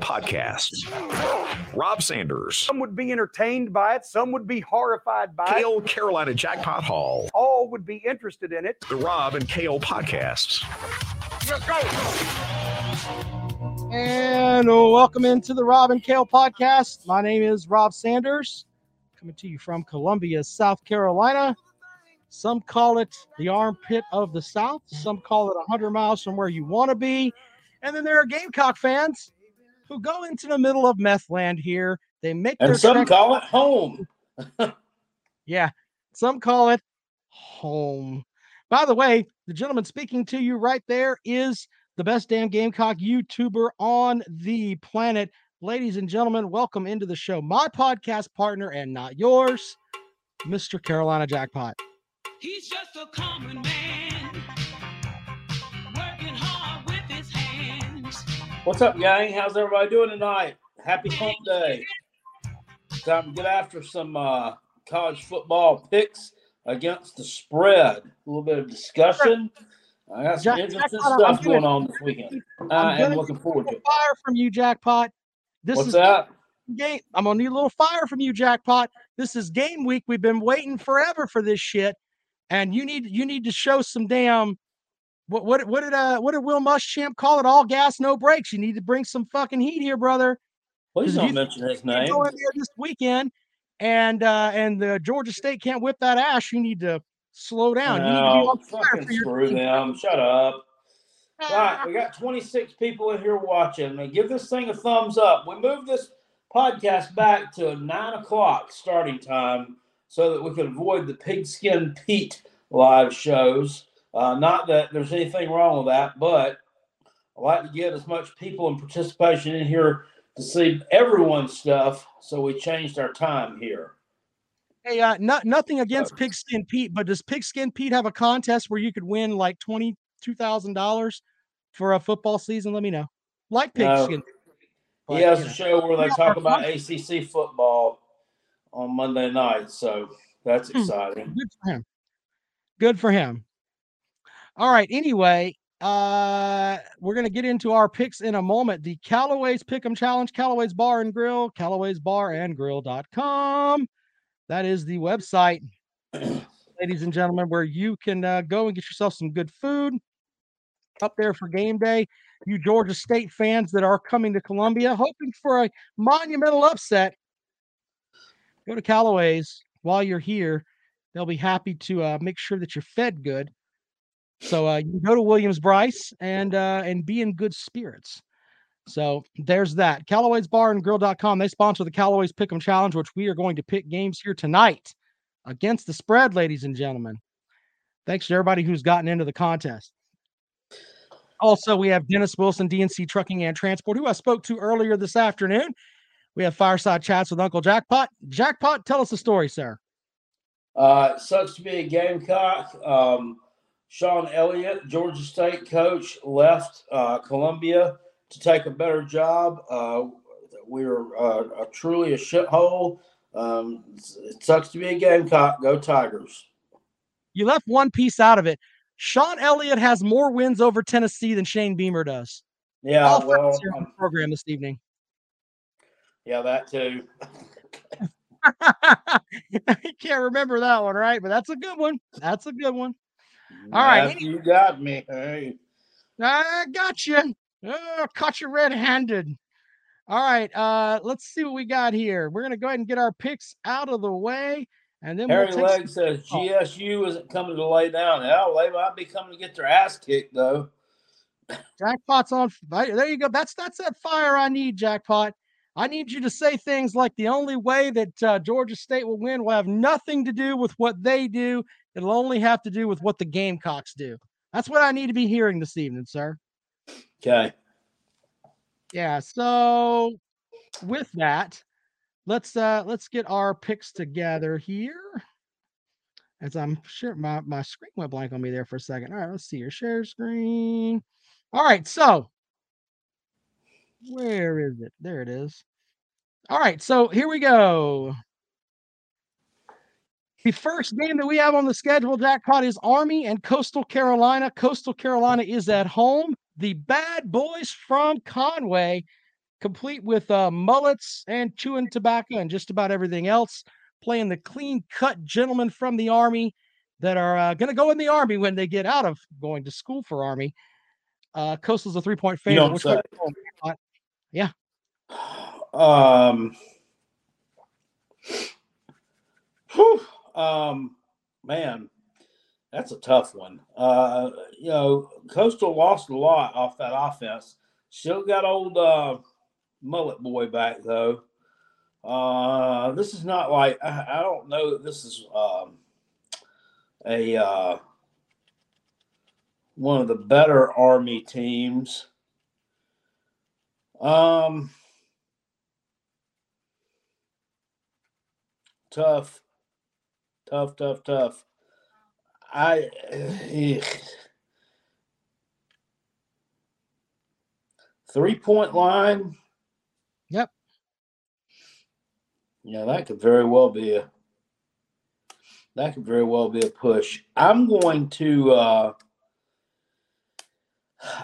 Podcasts. Rob Sanders. Some would be entertained by it, some would be horrified by it. Kale it. Carolina Jackpot Hall. All would be interested in it. The Rob and Kale Podcasts. Let's go. And welcome into the Rob and Kale podcast. My name is Rob Sanders, coming to you from Columbia, South Carolina. Some call it the armpit of the South, some call it 100 miles from where you want to be. And then there are Gamecock fans who go into the middle of meth land here. They make their And some trek- call it home. Yeah, some call it home. By the way, the gentleman speaking to you right there is the best damn Gamecock YouTuber on the planet. Ladies and gentlemen, welcome into the show. My podcast partner and not yours, Mr. Carolina Jackpot. He's just a common man, What's up, gang? How's everybody doing tonight? Happy Hump Day. Time to get after some uh, college football picks against the spread. A little bit of discussion. I got some Jack- interesting Jackpot, I'm stuff gonna- on this weekend. I am looking forward to it. Fire from you, Jackpot. This What's is that? game. I'm gonna need a little fire from you, Jackpot. This is game week. We've been waiting forever for this shit, and you need you need to show some damn. What what what did uh what did Will Muschamp call it? All gas, no brakes. You need to bring some fucking heat here, brother. Please don't you- mention his name. go in there this weekend, and uh and the Georgia State can't whip that ass. You need to slow down. You need to be No, fucking screw team. them. Shut up. Right, we got 26 people in here watching. Now give this thing a thumbs up. We moved this podcast back to nine o'clock starting time so that we could avoid the Pigskin Pete live shows. Uh, not that there's anything wrong with that, but I like to get as much people and participation in here to see everyone's stuff. So we changed our time here. Hey, uh, not nothing against Pigskin Pete, but does Pigskin Pete have a contest where you could win like twenty two thousand dollars for a football season? Let me know. Like Pigskin. but, He has a know. show where they talk about. ACC football on Monday night, so that's Hmm. exciting. Good for him. Good for him. All right. Anyway, uh, we're gonna get into our picks in a moment. The Callaway's Pick'em Challenge, Callaway's Bar and Grill, Callaway's Bar and Grill.com. That is the website, ladies and gentlemen, where you can uh, go and get yourself some good food up there for game day. You Georgia State fans that are coming to Columbia, hoping for a monumental upset, go to Callaway's while you're here. They'll be happy to uh, make sure that you're fed good. So uh, you go to Williams-Brice and uh, and be in good spirits. So there's that. Callaway's Bar and Grill.com. They sponsor the Callaway's Pick'em Challenge, which we are going to pick games here tonight against the spread, ladies and gentlemen. Thanks to everybody who's gotten into the contest. Also, we have Dennis Wilson, DNC Trucking and Transport, who I spoke to earlier this afternoon. We have fireside chats with Uncle Jackpot. Jackpot, tell us the story, sir. Uh, sucks to be a Gamecock. Um, Shawn Elliott, Georgia State coach, left uh, Columbia to take a better job. Uh, we're uh, a, truly a shithole. Um, it sucks to be a Gamecock. Go Tigers. You left one piece out of it. Shawn Elliott has more wins over Tennessee than Shane Beamer does. Yeah, All well, um, the program this evening. yeah, that too. I can't remember that one, right? But that's a good one. That's a good one. All right, Matthew, you got me. Hey. I got you. Oh, caught you red-handed. All right, uh, let's see what we got here. We're gonna go ahead and get our picks out of the way, and then Harry we'll take Leg says GSU isn't coming to lay down. Hell, they might be coming to get their ass kicked though. Jackpot's on. There you go. That's that's that fire I need, Jackpot. I need you to say things like the only way that uh, Georgia State will win will have nothing to do with what they do. It'll only have to do with what the Gamecocks do. That's what I need to be hearing this evening, sir. Okay. Yeah. So with that, let's uh let's get our picks together here. As I'm sure my, my screen went blank on me there for a second. All right, let's see your share screen. All right, so where is it? There it is. All right, so here we go. The first game that we have on the schedule, Jackpot, is Army and Coastal Carolina. Coastal Carolina is at home. The bad boys from Conway complete with uh, mullets and chewing tobacco and just about everything else, playing the clean cut gentlemen from the Army that are uh, going to go in the Army when they get out of going to school for Army. Uh, Coastal's a three point favorite. don't Which way say. are? Um, whew, um, man, that's a tough one. Uh, you know, Coastal lost a lot off that offense. Still got old uh, mullet boy back though. Uh, this is not like I, I don't know this is um, a uh, one of the better Army teams. Um, tough, tough, tough, tough. I three point line. Yep. Yeah, that could very well be a that could very well be a push. I'm going to uh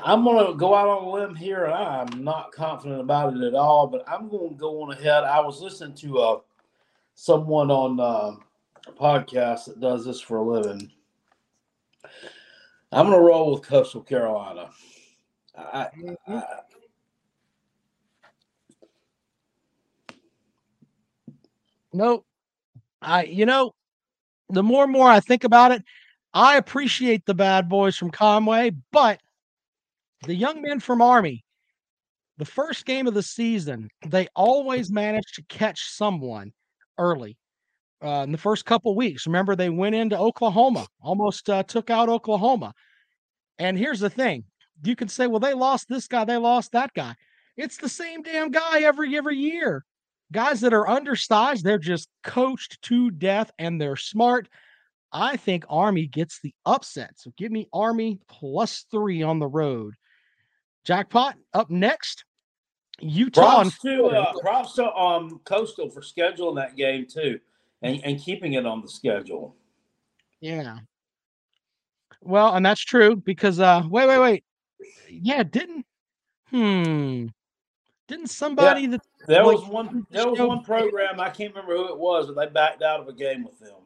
I'm going to go out on a limb here, and I'm not confident about it at all. But I'm going to go on ahead. I was listening to uh, someone on uh, podcast that does this for a living. I'm going to roll with Coastal Carolina. I, mm-hmm. I, Nope. I, you know, the more and more I think about it, I appreciate the bad boys from Conway, but the young men from Army, the first game of the season, they always manage to catch someone early. Uh, in the first couple weeks, remember they went into Oklahoma, almost uh, took out Oklahoma. And here's the thing: you can say, "Well, they lost this guy, they lost that guy." It's the same damn guy every every year guys that are undersized, they're just coached to death and they're smart. I think Army gets the upset. So give me Army plus three on the road. Jackpot up next. Utah. props to uh, props to um Coastal for scheduling that game too, and, and keeping it on the schedule. Yeah. Well, and that's true because uh wait, wait, wait. Yeah, didn't hmm. Didn't somebody that There Like, was one. There was one program I can't remember who it was, but they backed out of a game with them.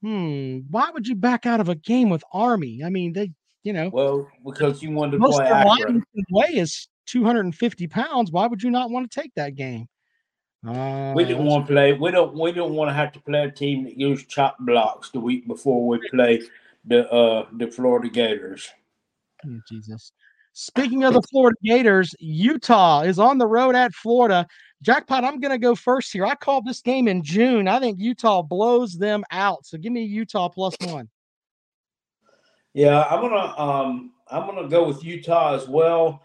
hmm, why would you back out of a game with Army? I mean, they, you know, Well, because you wanted to most play of accurate. weigh is 250 pounds. Why would you not want to take that game? Uh, We didn't want to play. We don't. We don't want to have to play a team that used chop blocks the week before we play the uh the Florida Gators. Oh, Jesus. Speaking of the Florida Gators, Utah is on the road at Florida. Jackpot, I'm going to go first here. I called this game in June. I think Utah blows them out. So give me Utah plus one. Yeah, I'm gonna um I'm gonna go with Utah as well.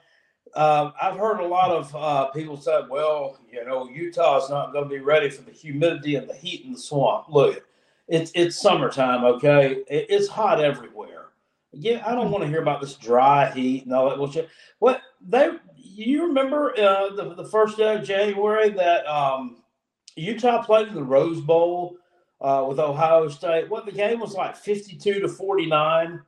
Uh, I've heard a lot of uh, people say, "Well, you know, Utah's not going to be ready for the humidity and the heat in the swamp." Look, it's it's summertime, okay? It, it's hot everywhere. Yeah, I don't want to hear about this dry heat and all that bullshit. What they you remember uh, the the first day of January that um, Utah played in the Rose Bowl uh, with Ohio State? What the game was like fifty-two to forty-nine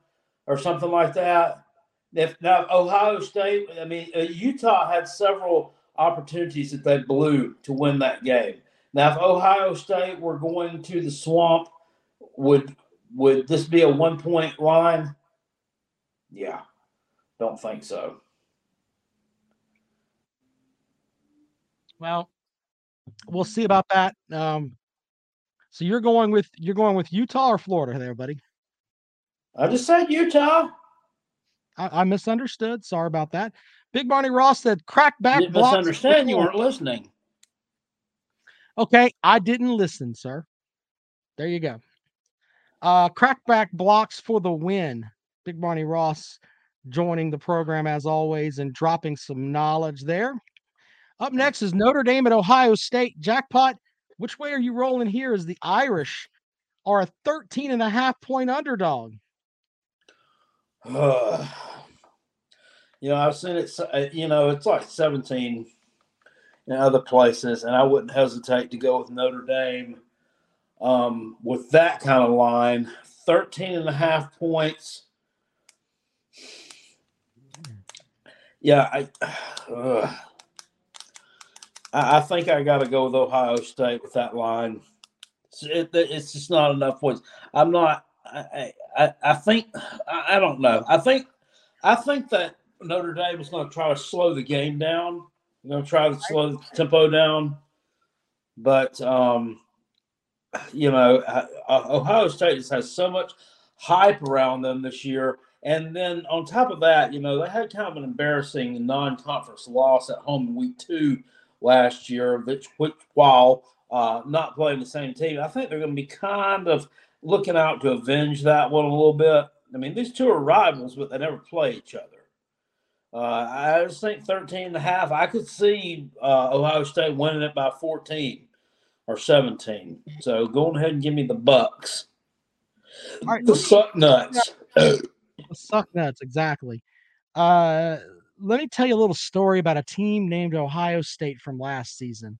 or something like that. If now Ohio State, I mean uh, Utah had several opportunities that they blew to win that game. Now, if Ohio State were going to the swamp, would would this be a one point line? Yeah, don't think so. Well, we'll see about that. Um, so you're going with you're going with Utah or Florida there, buddy? I just said Utah. I, I misunderstood. Sorry about that. Big Barney Ross said crack back Didn't blocks. misunderstand. You weren't listening. Okay, I didn't listen, sir. There you go. Uh crackback blocks for the win. Big Barney Ross joining the program as always and dropping some knowledge there. Up next is Notre Dame at Ohio State. Jackpot, which way are you rolling here? Is the Irish are a 13 and a half point underdog? Uh, you know, I've seen it. uh, You know, it's like seventeen in other places, and I wouldn't hesitate to go with Notre Dame um, with that kind of line. 13 and a half points. Yeah, I. Uh, I, think I got to go with Ohio State with that line. It's, it, it's just not enough points. I'm not. I, I, think I, I don't know. I think I think that Notre Dame is going to try to slow the game down. They're going to try to slow the tempo down, but um, you know, Ohio State has so much hype around them this year. And then on top of that, you know, they had kind of an embarrassing non-conference loss at home in week two last year, which, which while uh, not playing the same team, I think they're going to be kind of looking out to avenge that one a little bit. I mean, these two are rivals, but they never play each other. Uh, I just think 13 and a half. I could see uh, Ohio State winning it by 14 or 17. So go ahead and give me the Bucks. All right, The suck nuts. The suck nuts, exactly. Uh, let me tell you a little story about a team named Ohio State from last season.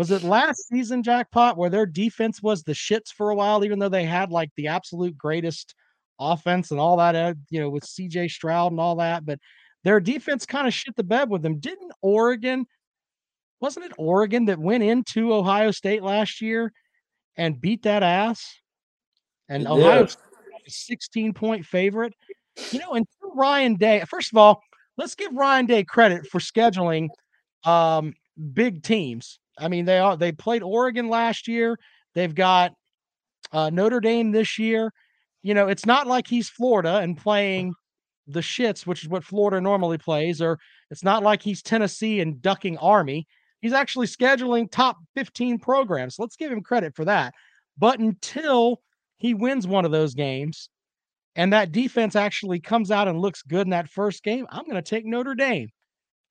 Was it last season, Jackpot, where their defense was the shits for a while, even though they had like the absolute greatest offense and all that, uh, you know, with CJ Stroud and all that, but their defense kind of shit the bed with them. Didn't Oregon, wasn't it Oregon that went into Ohio State last year and beat that ass? And It Ohio. State was a 16 point favorite. You know, and Ryan Day, first of all, let's give Ryan Day credit for scheduling um, big teams. I mean, they are they played Oregon last year. They've got uh, Notre Dame this year. You know, it's not like he's Florida and playing the shits, which is what Florida normally plays, or it's not like he's Tennessee and ducking Army. He's actually scheduling top 15 programs. Let's give him credit for that. But until he wins one of those games and that defense actually comes out and looks good in that first game, I'm going to take Notre Dame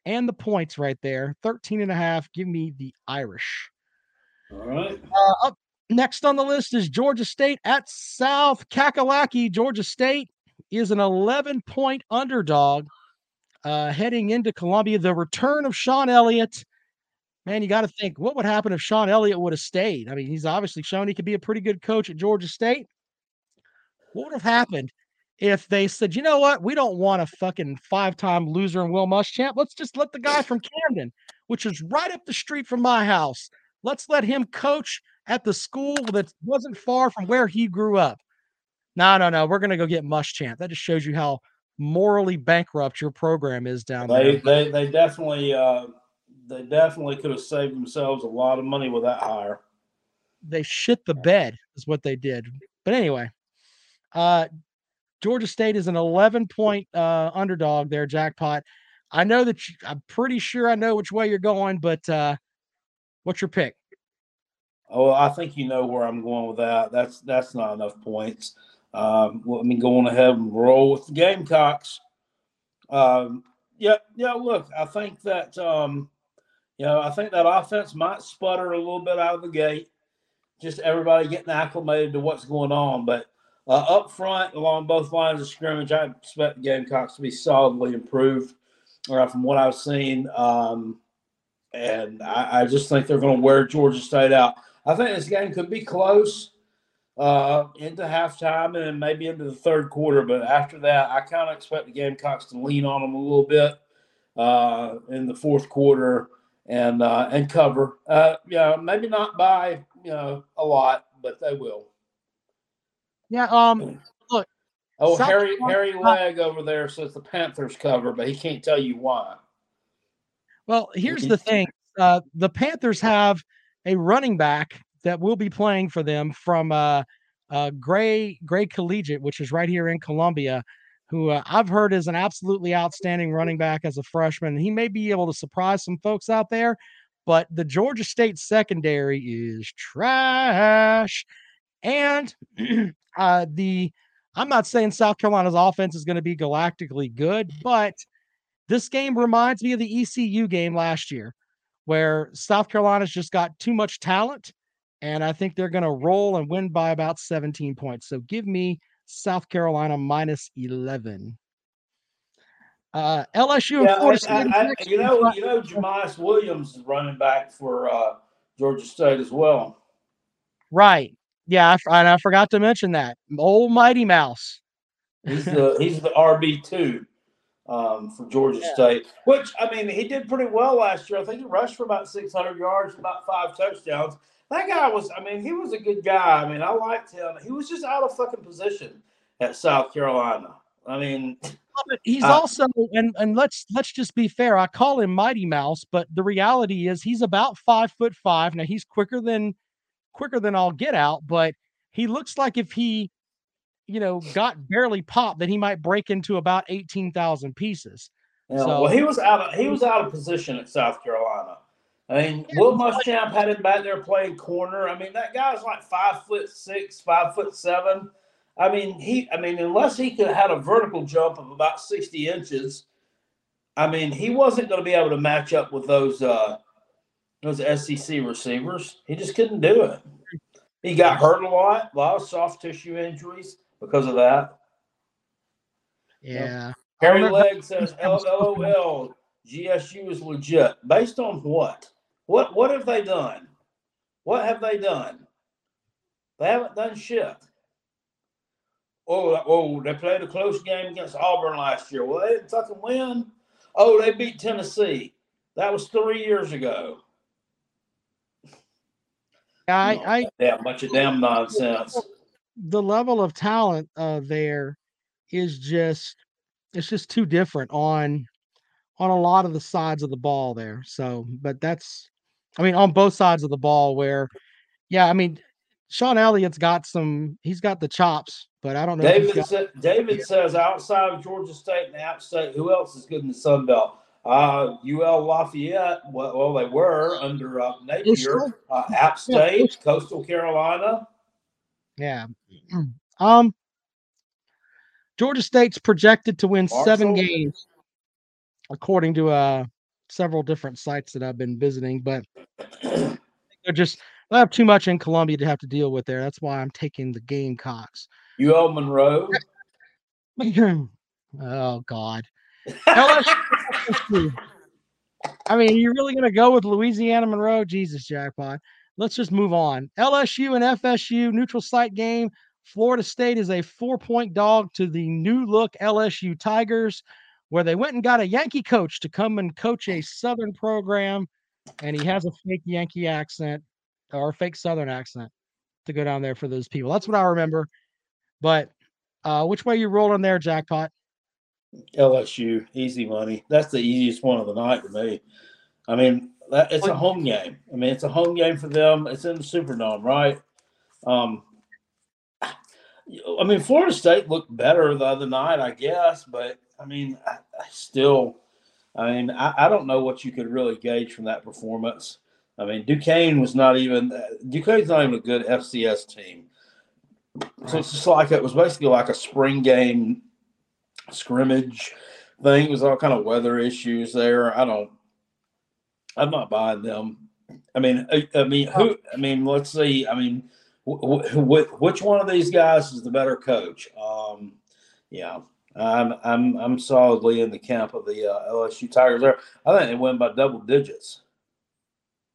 and the points right there 13 and a half. Give me the Irish. All right. Uh, up next on the list is Georgia State at South Kakalaki. Georgia State is an 11 point underdog uh, heading into Columbia. The return of Shawn Elliott. Man, you got to think what would happen if Shawn Elliott would have stayed? I mean, he's obviously shown he could be a pretty good coach at Georgia State. What would have happened if they said, you know what? We don't want a fucking five time loser and Will Muschamp. Let's just let the guy from Camden, which is right up the street from my house, let's let him coach at the school that wasn't far from where he grew up. No, no, no. We're going to go get Muschamp. That just shows you how morally bankrupt your program is down They, there. they, they definitely, uh, they definitely could have saved themselves a lot of money with that hire. They shit the bed, is what they did. But anyway, uh, Georgia State is an 11 point uh, underdog there, jackpot. I know that you, I'm pretty sure I know which way you're going, but uh, what's your pick? Oh, I think you know where I'm going with that. That's that's not enough points. Um, let me go on ahead and roll with the Gamecocks. Um, yeah, yeah. Look, I think that um, you know, I think that offense might sputter a little bit out of the gate. Just everybody getting acclimated to what's going on, but uh, up front along both lines of scrimmage, I expect the Gamecocks to be solidly improved. Uh, from what I've seen, um, and I, I just think they're going to wear Georgia State out. I think this game could be close uh, into halftime and maybe into the third quarter. But after that, I kind of expect the Gamecocks to lean on them a little bit uh, in the fourth quarter and uh, and cover. Uh, yeah, maybe not by you know a lot, but they will. Yeah, um, Oh, South Harry Carolina- Harry Leg over there says the Panthers cover, but he can't tell you why. well, here's the thing. Uh, the Panthers have a running back that will be playing for them from uh, uh, Gray Gray Collegiate, which is right here in Columbia, who uh, I've heard is an absolutely outstanding running back as a freshman. He may be able to surprise some folks out there, but the Georgia State secondary is trash. And uh, the I'm not saying South Carolina's offense is going to be galactically good, but this game reminds me of the ECU game last year, where South Carolina's just got too much talent. And I think they're going to roll and win by about 17 points. So give me South Carolina minus 11. Uh, LSU Yeah, Florida I- State. I- you know, you know, Jamyest Williams is running back for uh, Georgia State as well. right. Yeah, I, and I forgot to mention that. Old Mighty Mouse. He's the he's the RB two. um, for Georgia Yeah. State. Which I mean, he did pretty well last year. I think he rushed for about 600 yards, about five touchdowns. That guy was, I mean, he was a good guy. I mean, I liked him. He was just out of fucking position at South Carolina. I mean, he's also and and let's let's just be fair. I call him Mighty Mouse, but the reality is he's about five foot five. Now he's quicker than quicker than I'll get out, but he looks like if he, you know, got barely popped, that he might break into about eighteen thousand pieces. you know, So- well, he was out of he was out of position at South Carolina. I mean, Yeah, Will Muschamp had him back there playing corner. I mean, that guy's like five foot six, five foot seven. I mean, he. I mean, unless he could have had a vertical jump of about sixty inches, I mean, he wasn't going to be able to match up with those uh, those SEC receivers. He just couldn't do it. He got hurt a lot, a lot of soft tissue injuries because of that. Yeah. Harry remember- Legg says LOL GSU is legit. Based on what? What what have they done? What have they done? They haven't done shit. Oh, oh, they played a close game against Auburn last year. Well, they didn't fucking win. Oh, they beat Tennessee. That was three years ago. I, I yeah, bunch of damn nonsense. the level of talent uh, there is just it's just too different on on a lot of the sides of the ball there. So, but that's I mean on both sides of the ball where yeah, I mean Shawn Elliott's got some he's got the chops, but I don't know David got, sa- David says outside of Georgia State and App State, who else is good in the Sun Belt? Uh, UL Lafayette. Well, well they were under uh, Napier. Uh, App Yeah, State, Coastal Carolina. yeah. um Georgia State's projected to win seven games according to uh several different sites that I've been visiting, but they're just they have too much in Columbia to have to deal with there. That's why I'm taking the Gamecocks. UL Monroe. oh God. LSU. I mean, you're really gonna go with Louisiana Monroe? Jesus, jackpot. Let's just move on. LSU and FSU neutral site game. Florida State is a four-point dog to the new look LSU Tigers, where they went and got a Yankee coach to come and coach a Southern program, and he has a fake Yankee accent or fake Southern accent to go down there for those people. That's what I remember. But uh, which way you rolling there, jackpot? LSU, easy money. That's the easiest one of the night to me. I mean, that, it's a home game. I mean, it's a home game for them. It's in the Superdome, right? Um, I mean, Florida State looked better the other night, I guess, but I mean, I, I still, I mean, I, I don't know what you could really gauge from that performance. I mean, Duquesne was not even Duquesne's not even a good FCS team. So it's just like it was basically like a spring game scrimmage thing. It was all kind of weather issues there. I don't. I'm not buying them. I mean, I, I mean, who? I mean, let's see. I mean, wh- wh- which one of these guys is the better coach? Um, yeah, I'm I'm I'm solidly in the camp of the uh, LSU Tigers. There, I think they win by double digits.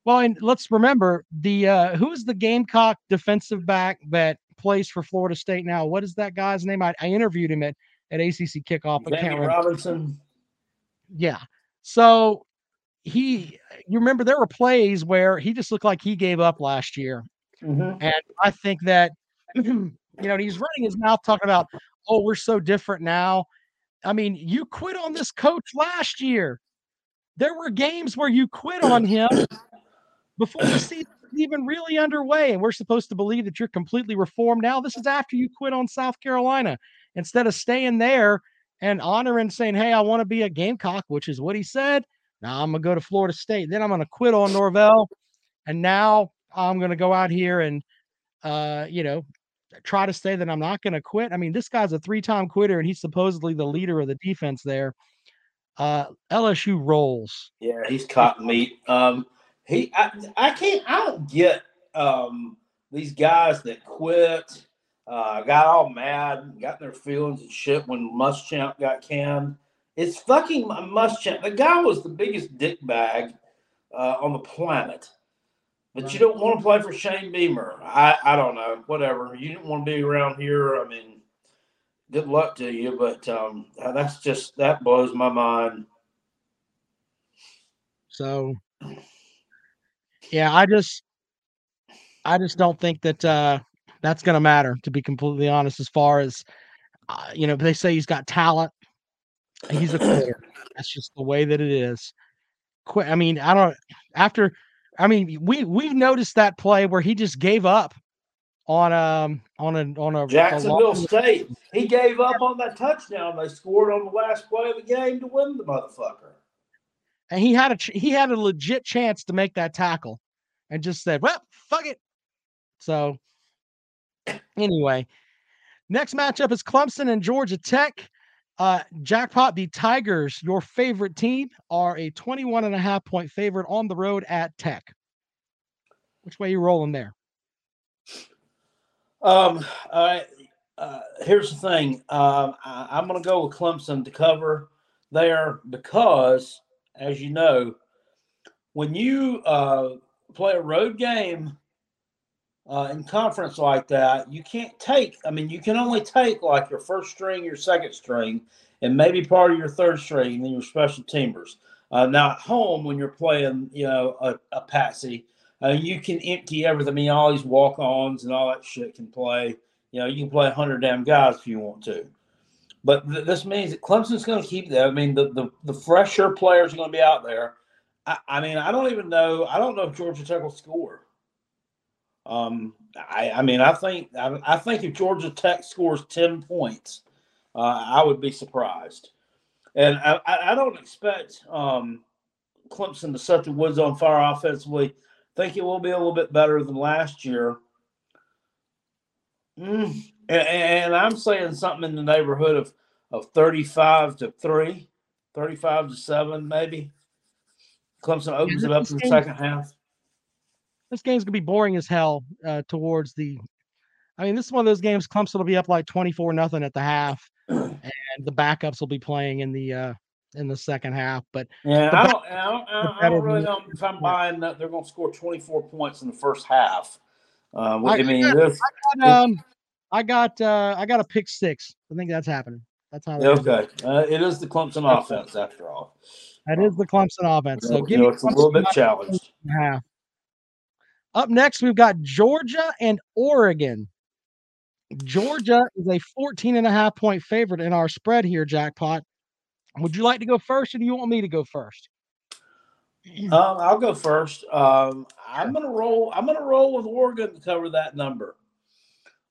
Well, and let's remember the uh who is the Gamecock defensive back that plays for Florida State now? What is that guy's name? I, I interviewed him at at ACC kickoff. Can't remember. Robinson. Yeah. So he, you remember there were plays where he just looked like he gave up last year, Mhm. and I think that you know he's running his mouth talking about, oh, we're so different now. I mean, you quit on this coach last year. There were games where you quit on him before the season even really underway, and we're supposed to believe that you're completely reformed now. This is after you quit on South Carolina instead of staying there and honoring saying, "Hey, I want to be a Gamecock," which is what he said. Now I'm gonna go to Florida State. Then I'm gonna quit on Norvell, and now I'm gonna go out here and, uh, you know, try to say that I'm not gonna quit. I mean, this guy's a three-time quitter, and he's supposedly the leader of the defense there. Uh, LSU rolls. Yeah, he's caught meat. Um, he, I, I can't, I don't get um these guys that quit, uh, got all mad, got their feelings and shit when Muschamp got canned. It's fucking Muschamp. The guy was the biggest dick bag uh, on the planet. But you don't want to play for Shane Beamer. I, I don't know. Whatever. You didn't want to be around here. I mean, good luck to you, but um, that's just that blows my mind. So, yeah, I just, I just don't think that uh, that's going to matter. To be completely honest, as far as uh, you know, they say he's got talent. He's a quitter. That's just the way that it is. Quit. I mean, I don't. After, I mean, we we've noticed that play where he just gave up on um on a on a, a Jacksonville long- State, he gave up on that touchdown they scored on the last play of the game to win the motherfucker. and he had a ch- he had a legit chance to make that tackle, and just said, "Well, fuck it." So, anyway, next matchup is Clemson and Georgia Tech. Uh, Jackpot, the Tigers, your favorite team, are a 21 and a half point favorite on the road at Tech. Which way you rolling there? Um, I, uh, here's the thing. Um, I, I'm going to go with Clemson to cover there because, as you know, when you uh, play a road game uh, in conference like that, you can't take. I mean, you can only take like your first string, your second string, and maybe part of your third string, and then your special teamers. Uh, now at home, when you're playing, you know, a, a patsy, uh, you can empty everything. I mean, all these walk-ons and all that shit can play. You know, you can play hundred damn guys if you want to. But th- this means that Clemson's going to keep that. I mean, the, the the fresher players are going to be out there. I, I mean, I don't even know. I don't know if Georgia Tech will score. Um, I, I mean, I think I, I think if Georgia Tech scores ten points, uh, I would be surprised. And I, I I don't expect um, Clemson to set the woods on fire offensively. Think it will be a little bit better than last year. Mm, and, and I'm saying something in the neighborhood of, of 35 to 3, 35 to 7, maybe. Clemson opens it up in the second half. This game's gonna be boring as hell uh, towards the. I mean, this is one of those games. Clemson will be up like twenty four nothing at the half, and the backups will be playing in the uh, in the second half. But Yeah, I don't, I don't, I don't, I don't really know if I'm buying that they're going to score 24 points in the first half. Uh, I- I, mean, this, um, I got uh, I got a pick six. I think that's happening. That's how. that okay. Uh, it is the Clemson offense after all. That is the Clemson offense. So You give know, me it's a little bit challenged. half. Up next, we've got Georgia and Oregon. Georgia is a 14 and a half point favorite in our spread here, Jackpot. Would you like to go first or do you want me to go first? Um, I'll go first. Um, I'm gonna roll. I'm gonna roll with Oregon to cover that number.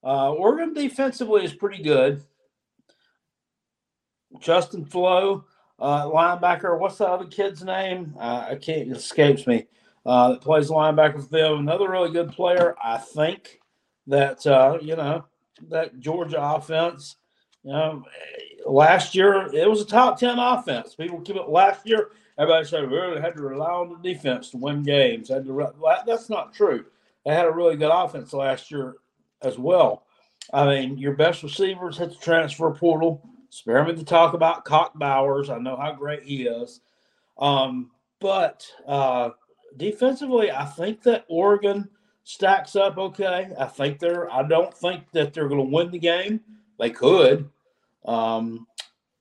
Uh, Oregon defensively is pretty good. Justin Flowe, uh, linebacker. What's the other kid's name? Uh, I can't. It escapes me. Uh, that plays linebacker for them. Another really good player. I think that uh, you know that Georgia offense. You know, last year it was a top ten offense. People keep it last year. Everybody said we really had to rely on the defense to win games. Had to, that's not true. They had a really good offense last year as well. I mean, your best receivers hit the transfer portal. Spare me to talk about Brock Bowers. I know how great he is. Um, but uh, defensively, I think that Oregon stacks up okay. I think they're. I don't think that they're going to win the game. They could, um,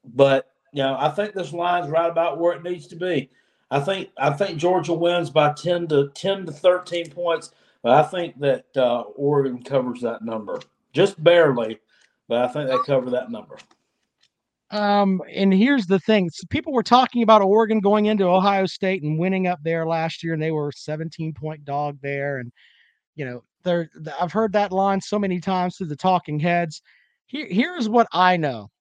but you know, I think this line's right about where it needs to be. I think I think Georgia wins by ten to ten to thirteen points, but I think that uh, Oregon covers that number just barely. But I think they cover that number. Um, and here's the thing: so people were talking about Oregon going into Ohio State and winning up there last year, and they were 17 point dog there. And you know, they're I've heard that line so many times through the talking heads. Here, here's what I know.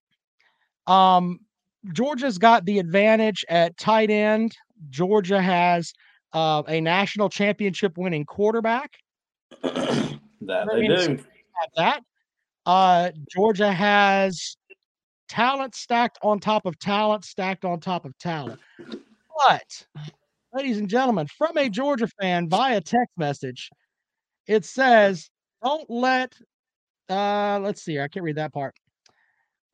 Um, Georgia's got the advantage at tight end. Georgia has uh, a national championship winning quarterback. that they do. have that. Uh, Georgia has talent stacked on top of talent, stacked on top of talent. But, ladies and gentlemen, from a Georgia fan via text message, it says, "Don't let." Uh, let's see. I can't read that part.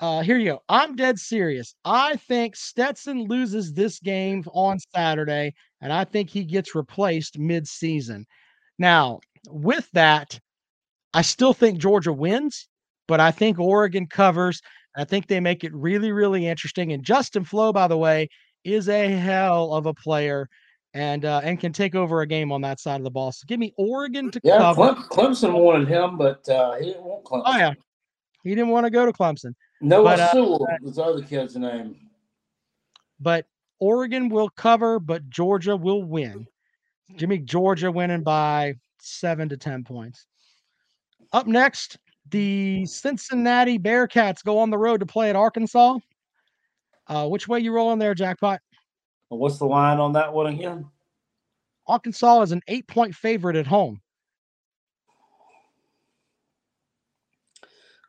Uh, here you go. I'm dead serious. I think Stetson loses this game on Saturday, and I think he gets replaced mid-season. Now, with that, I still think Georgia wins, but I think Oregon covers, I think they make it really, really interesting. And Justin Flowe, by the way, is a hell of a player and uh, and can take over a game on that side of the ball. So give me Oregon to Yeah, cover. Clem, Clemson wanted him, but uh, he didn't want Clemson. Oh yeah, he didn't want to go to Clemson, No, but, uh, Sewell was the other kid's name. but Oregon will cover, but Georgia will win. Jimmy Georgia winning by seven to ten points. Up next, the Cincinnati Bearcats go on the road to play at Arkansas. Uh, which way you rolling there, Jackpot? What's the line on that one again? Arkansas is an eight-point favorite at home.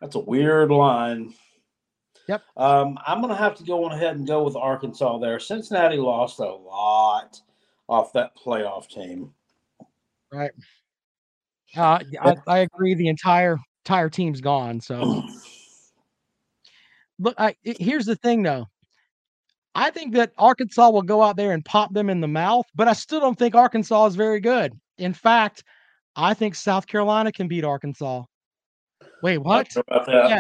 That's a weird line. Yep. Um, I'm going to have to go on ahead and go with Arkansas there. Cincinnati lost a lot off that playoff team. Right. Uh, I, I agree. The entire entire team's gone. So look, I, i- here's the thing though. I think that Arkansas will go out there and pop them in the mouth, but I still don't think Arkansas is very good. In fact, I think South Carolina can beat Arkansas. Wait, what? sure about that. Yeah.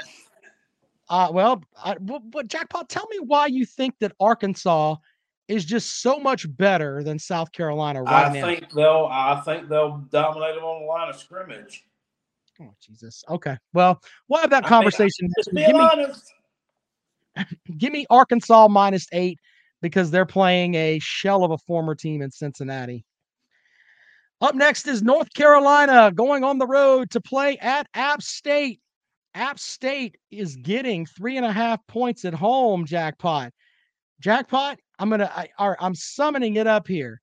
Uh, well, I, but, Jackpot, tell me why you think that Arkansas is just so much better than South Carolina right I now. think they'll. I think they'll dominate them on the line of scrimmage. Oh Jesus. Okay. Well, we'll have that I conversation. week. Give me, honest. give me Arkansas minus eight because they're playing a shell of a former team in Cincinnati. Up next is North Carolina going on the road to play at App State. App State is getting three and a half points at home. Jackpot. Jackpot. I'm gonna. I, I'm summoning it up here.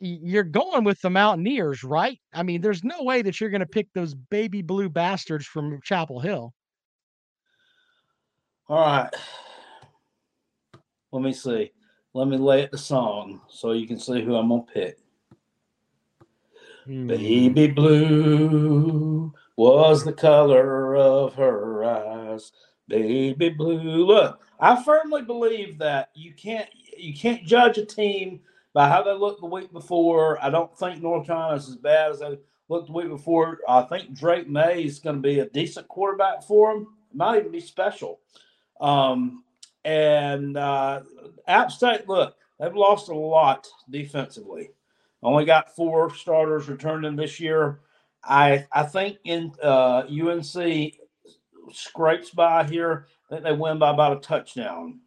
You're going with the Mountaineers, right? I mean, there's no way that you're going to pick those baby blue bastards from Chapel Hill. All right. Let me see. Let me lay it the song so you can see who I'm gonna pick. Hmm. Baby blue was the color of her eyes. Baby blue. Look, I firmly believe that you can't you can't judge a team by how they looked the week before. I don't think North Carolina is as bad as they looked the week before. I think Drake Maye is going to be a decent quarterback for them. Might even be special. Um, and uh, App State, look, they've lost a lot defensively. Only got four starters returning this year. I I think in uh, UNC scrapes by here. I think they win by about a touchdown.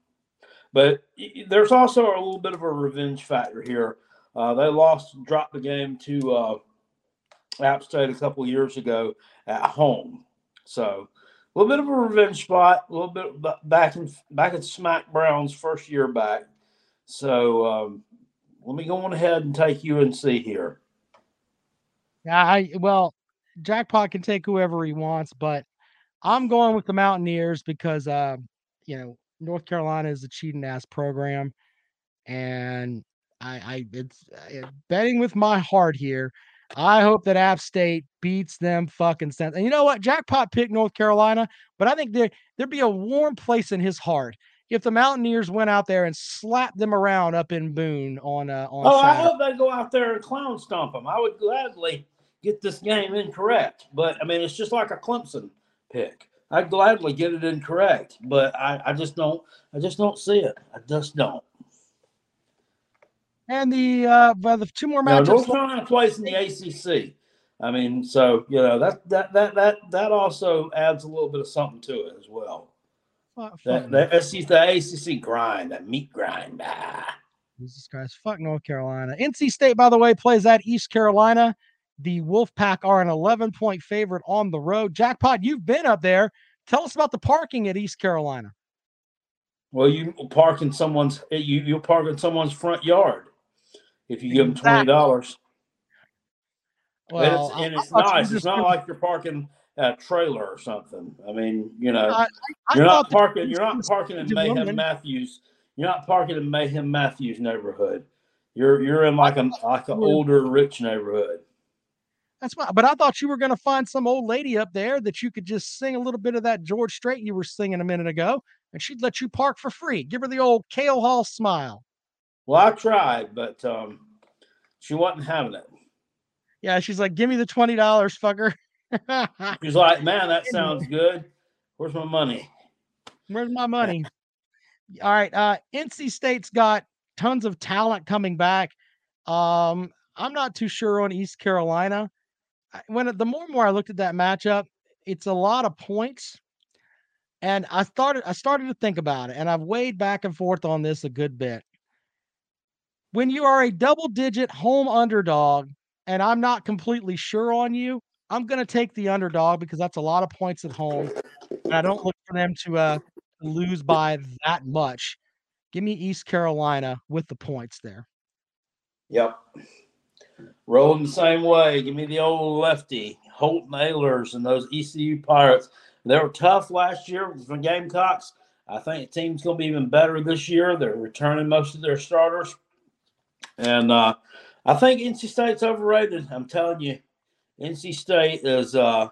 But there's also a little bit of a revenge factor here. Uh, they lost, dropped the game to uh, App State a couple years ago at home. So a little bit of a revenge spot, a little bit back in back at Smack Brown's first year back. So um, let me go on ahead and take UNC here. Yeah, I well, Jackpot can take whoever he wants, but I'm going with the Mountaineers because uh, you know, North Carolina is a cheating ass program, and I, I it's uh, betting with my heart here. I hope that App State beats them fucking sense. And you know what? Jackpot picked North Carolina, but I think there there'd be a warm place in his heart if the Mountaineers went out there and slapped them around up in Boone on uh, on Oh, I hope they go out there and clown stomp them. I would gladly get this game incorrect, but I mean, it's just like a Clemson pick. I'd gladly get it incorrect, but I, I just don't. I just don't see it. I just don't. And the uh, well, the two more matches. Now. North Carolina plays in the ACC. I mean, so you know that that that that that also adds a little bit of something to it as well. Fuck, That that the ACC grind, that meat grind. Ah. Jesus Christ. Fuck North Carolina. NC State, by the way, plays at East Carolina. The Wolfpack are an 11 point favorite on the road. Jackpot, you've been up there. Tell us about the parking at East Carolina. Well, you park in someone's you you park in someone's front yard if you give them twenty dollars. Well, and it's, and it's nice. It's not like you're parking a trailer or something. I mean, you know, I- I you're not parking. you You're not parking in Mayhem Matthews. You're not parking in Mayhem Matthews neighborhood. You're you're in like a like an older rich neighborhood. That's why, but I thought you were going to find some old lady up there that you could just sing a little bit of that George Strait you were singing a minute ago, and she'd let you park for free. Give her the old Kale Hall smile. Well, I tried, but um, she wasn't having it. Yeah, she's like, "Give me the twenty dollars, fucker." She's like, "Man, that sounds good." Where's my money? Where's my money? All right. Uh, NC State's got tons of talent coming back. Um, I'm not too sure on East Carolina. When the more and more I looked at that matchup, it's a lot of points. And I started I started to think about it, and I've weighed back and forth on this a good bit. When you are a double digit home underdog, and I'm not completely sure on you, I'm gonna take the underdog because that's a lot of points at home. And I don't look for them to uh lose by that much. Give me East Carolina with the points there. Yep. Rolling the same way. Give me the old lefty, Holton Ahlers and those ECU Pirates. They were tough last year the Gamecocks. I think the team's going to be even better this year. They're returning most of their starters. And uh, I think NC State's overrated. I'm telling you, NC State is uh,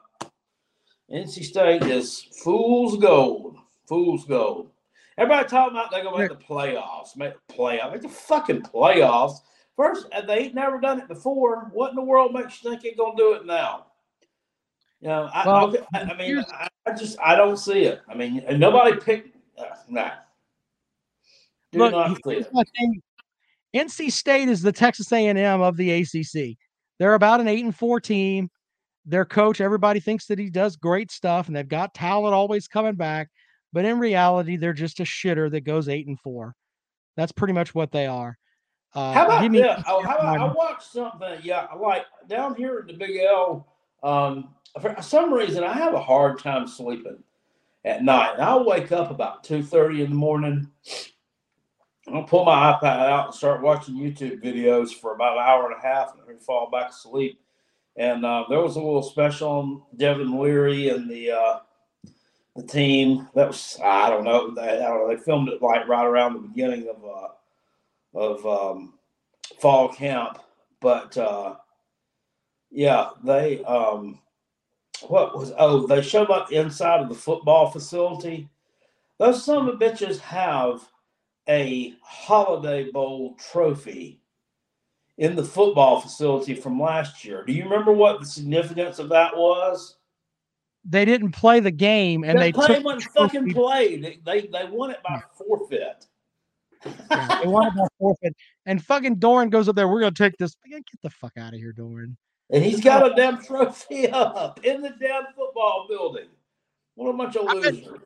NC State is fool's gold. Fool's gold. Everybody talking about they're gonna make the playoffs. Make the playoffs. Make the fucking playoffs. First, uh, they ain't never done it before. What in the world makes you think they're gonna do it now? You know, I, Well, I, I mean, I, I just I don't see it. I mean, and nobody picked. Uh, nah. Do Look, not see here's it. my thing. NC State is the Texas A&M of the ACC. They're about an eight and four team. Their coach, everybody thinks that he does great stuff, and they've got talent always coming back. But in reality, they're just a shitter that goes eight and four. That's pretty much what they are. Uh, How about me yeah? How about I watched something? Yeah, like down here at the Big L. Um, for some reason, I have a hard time sleeping at night. And I'll wake up about two thirty in the morning. I'll pull my iPad out and start watching YouTube videos for about an hour and a half, and then fall back asleep. And uh, there was a little special on Devin Leary and the uh, the team. That was I don't know. They, I don't know. They filmed it like right around the beginning of uh, of um, fall camp, but uh, yeah, they um, what was oh they showed up inside of the football facility. Those some of bitches have a Holiday Bowl trophy in the football facility from last year. Do you remember what the significance of that was? They didn't play the game, and they play took when fucking played. They, they they won it by forfeit. Yeah, they wanted that forfeit. And fucking Doeren goes up there. We're gonna take this. Get the fuck out of here, Doeren. And he's got a damn trophy up in the damn football building. What a bunch of I bet- losers.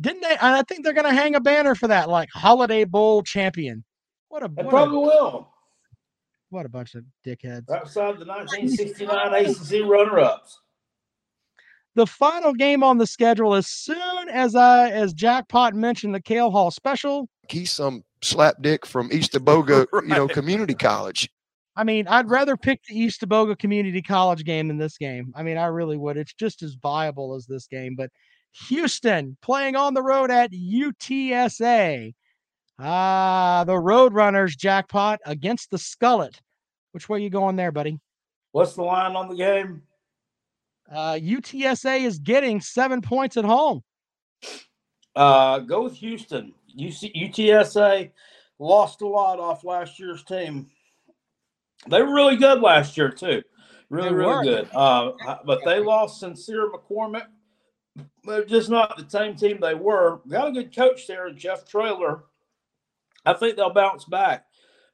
Didn't they? And I think they're gonna hang a banner for that, like Holiday Bowl champion. What a They what, probably a, will. what a bunch of dickheads. Outside the 1969 ACC runner ups. The final game on the schedule, as soon as I as Jackpot mentioned the Kale Hall special. He's some slapdick from East Boga, you know, community college. I mean, I'd rather pick the East Boga Community College game than this game. I mean, I really would. It's just as viable as this game. But Houston playing on the road at UTSA. Ah, the Roadrunners jackpot against the Scullet. Which way you going there, buddy? What's the line on the game? Uh, UTSA is getting seven points at home. Uh, go with Houston. UC, UTSA lost a lot off last year's team. They were really good last year too, really They really were. good. Uh, but they lost Sincere McCormick. They're just not the same team they were. Got a good coach there, Jeff Traylor. I think they'll bounce back.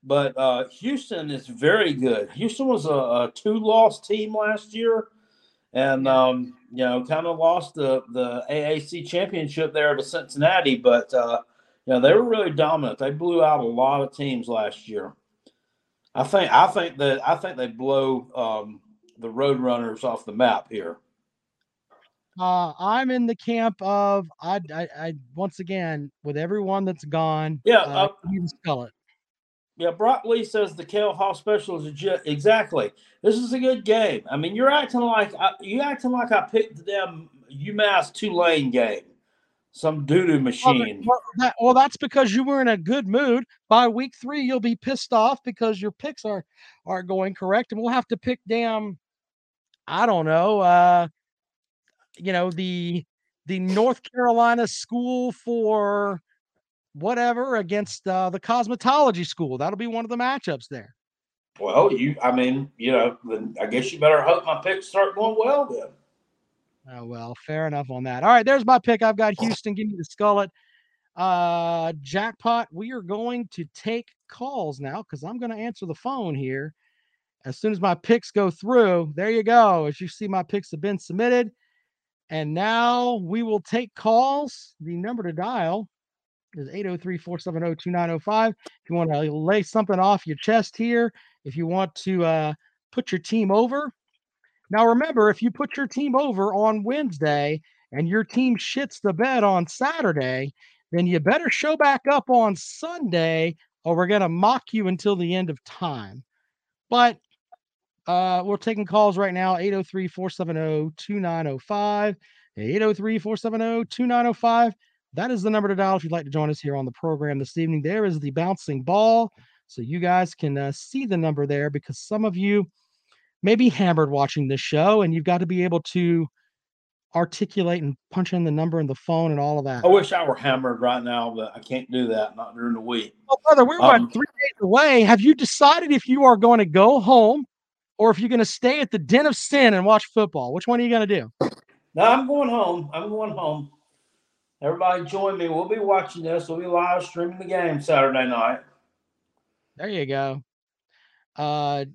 But uh, Houston is very good. Houston was a, a two-loss team last year, and um, you know, kind of lost the the AAC championship there to Cincinnati. But uh, know, they were really dominant. They blew out a lot of teams last year. I think I think that I think they blow um, the Roadrunners off the map here. Uh, I'm in the camp of I, I, I once again with everyone that's gone. Yeah, uh, uh, me the Yeah, Brock Lee says the Kale Hall special is legit. Exactly. This is a good game. I mean, you're acting like I, you acting like I picked the damn UMass Tulane game, some doo doo machine. well, that- well, that's because you were in a good mood. By week three, you'll be pissed off because your picks are are going correct, and we'll have to pick damn. I don't know. Uh, you know the the North Carolina school for whatever against uh, the cosmetology school. That'll be one of the matchups there. Well, you, I mean, you know, then I guess you better hope my picks start going well then. Oh well, fair enough on that. All right, there's my pick. I've got Houston. Give me the skullet. Uh, jackpot. We are going to take calls now because I'm going to answer the phone here as soon as my picks go through. There you go. As you see, my picks have been submitted, and now we will take calls. The number to dial is 803-470-2905. If you want to lay something off your chest here, if you want to uh, put your team over. Now remember, if you put your team over on Wednesday and your team shits the bed on Saturday, then you better show back up on Sunday or we're going to mock you until the end of time. But uh, we're taking calls right now 803 470 2905. 803 470 2905. That is the number to dial if you'd like to join us here on the program this evening. There is the bouncing ball. So you guys can uh, see the number there because some of you may be hammered watching this show and you've got to be able to articulate and punch in the number in the phone and all of that. I wish I were hammered right now, but I can't do that. Not during the week. Well, brother, we're Um, three days away. Have you decided if you are going to go home or if you're going to stay at the den of sin and watch football? Which one are you going to do? No, I'm going home. I'm going home. Everybody join me. We'll be watching this. We'll be live streaming the game Saturday night. There you go. Uh,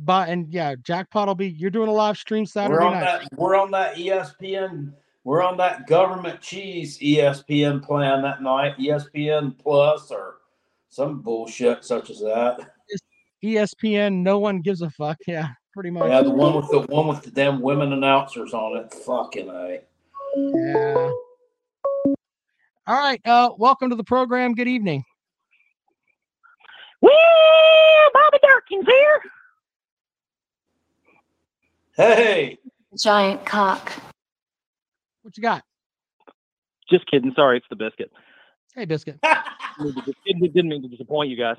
but and yeah, jackpot will be. You're doing a live stream Saturday we're on night. that. We're on that ESPN. We're on that government cheese ESPN plan that night. ESPN Plus or some bullshit such as that. ESPN. No one gives a fuck. Yeah, pretty much. Yeah, the one with the one with the damn women announcers on it. Fucking a. Yeah. All right. Uh, welcome to the program. Good evening. Well, Bobby Durkins here. Hey, Giant cock. What you got? Just kidding. Sorry, it's the biscuit. Hey, biscuit. Didn't didn't- didn't mean to disappoint you guys.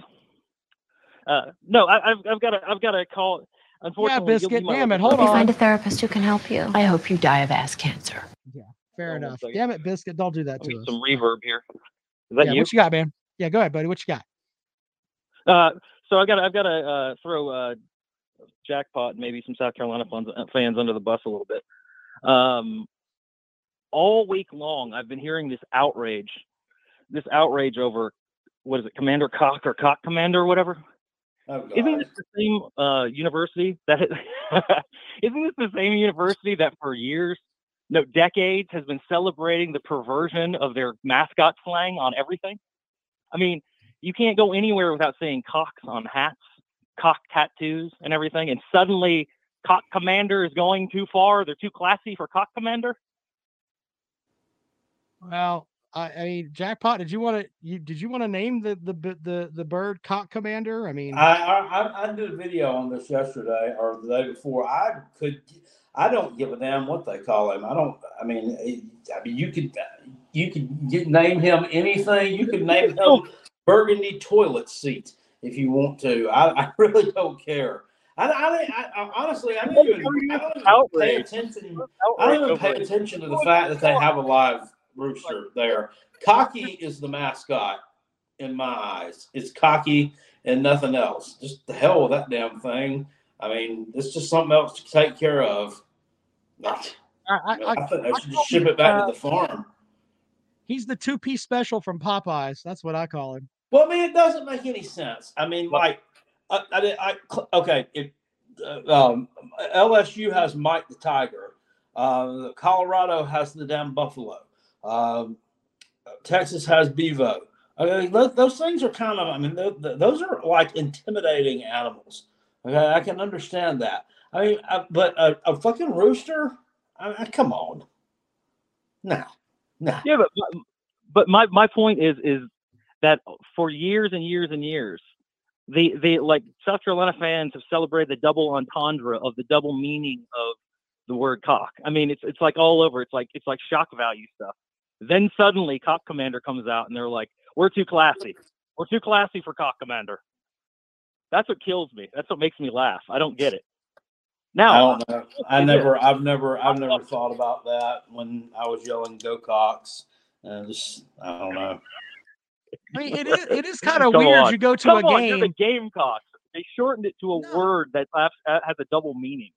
Uh, no, I, I've I've got a I've got a call. Yeah, Unfortunately, you'll biscuit. my Damn it. lucky Hold Hope you on. find a therapist who can help you. I hope you die of ass cancer. Yeah, fair Hold enough. Damn it, biscuit. Don't do that Let to us. some reverb here. Is that yeah, you? what you got, man? Yeah, go ahead, buddy. What you got? Uh, so I got I've got to uh, throw uh, jackpot and maybe some South Carolina fans, uh, fans under the bus a little bit. Um, all week long, I've been hearing this outrage, this outrage over what is it, Commander Cock or Cock Commander or whatever. oh Isn't this the same uh, university that? isn't this the same university that for years, no decades, has been celebrating the perversion of their mascot slang on everything? I mean, you can't go anywhere without saying cocks on hats, cock tattoos, and everything, and suddenly cock commander is going too far. They're too classy for cock commander. Well, I, I mean, jackpot. Did you want to? You did you want to name the the the the bird cock commander? I mean, I, I I- I did a video on this yesterday or the day before. I could, I don't give a damn what they call him. I don't. I mean, eh, I mean, you could you could get, name him anything. You could name him Burgundy toilet seat if you want to. I, I really don't care. I, I, I, I honestly, I don't even, I don't even pay attention. I don't even pay attention to the fact that they have a live rooster there. Cocky is the mascot in my eyes. It's cocky and nothing else. Just the hell with that damn thing. I mean, it's just something else to take care of. I, I, I, I, think I should ship it back uh, to the farm. he's the two piece special from Popeyes. That's what I call him. Well, I mean, it doesn't make any sense. I mean, like, I, I, I okay, if uh, um, LSU has Mike the Tiger, uh, Colorado has the damn Buffalo, um, Texas has Bevo. I mean, those, those things are kind of, I mean, th- th- those are like intimidating animals. Okay, I can understand that. I mean, uh, but a, a fucking rooster, I mean, come on, no, no. Yeah, but but my my point is is that for years and years and years, the the like South Carolina fans have celebrated the double entendre of the double meaning of the word cock. I mean, it's it's like all over. It's like it's like shock value stuff. Then suddenly, Cock Commander comes out, and they're like, "We're too classy. We're too classy for Cock Commander." That's what kills me. That's what makes me laugh. I don't get it. Now, I don't know. I never, I've never, I've never thought about that when I was yelling "Go Cox," and just, I don't know. I mean, it is it is kind of weird. on. You go to Come a on, you're the game. Gamecocks. They shortened it to a No. word that has, uh, has a double meaning.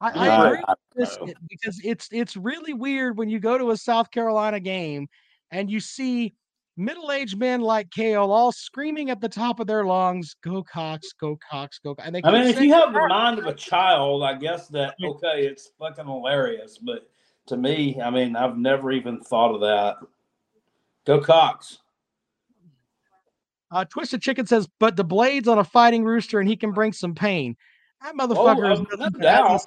I, I Yeah, agree I with don't because it's it's really weird when you go to a South Carolina game and you see middle-aged men like Kale all screaming at the top of their lungs, "Go Cox, go Cox, go!" Cox," And they I mean, if you have the mind of a child, I guess that okay, it's fucking hilarious. But to me, I mean, I've never even thought of that. Go Cox. Uh, Twisted Chicken says, but the blade's on a fighting rooster and he can bring some pain. That motherfucker is Oh, uh, nothing no but doubt. endless-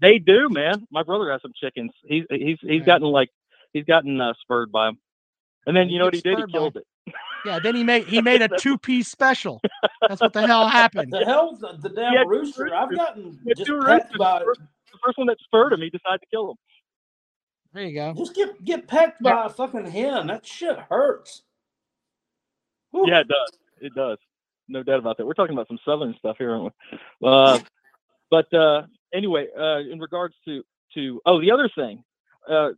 They do, man. My brother has some chickens. He's he's he's gotten like he's gotten uh, spurred by them. And then Yeah, you know what he he did? He killed it. Yeah, then he made he made a two-piece special. That's what the hell happened. The hell, the, the damn Yeah, rooster! I've gotten Yeah, just pecked by The first- the first one that spurred him, he decided to kill him. There you go. just get get pecked by a fucking hen. That shit hurts. Yeah, it does. It does. No doubt about that. We're talking about some southern stuff here, aren't we? Uh, but uh, anyway, uh, in regards to to oh, the other thing, uh,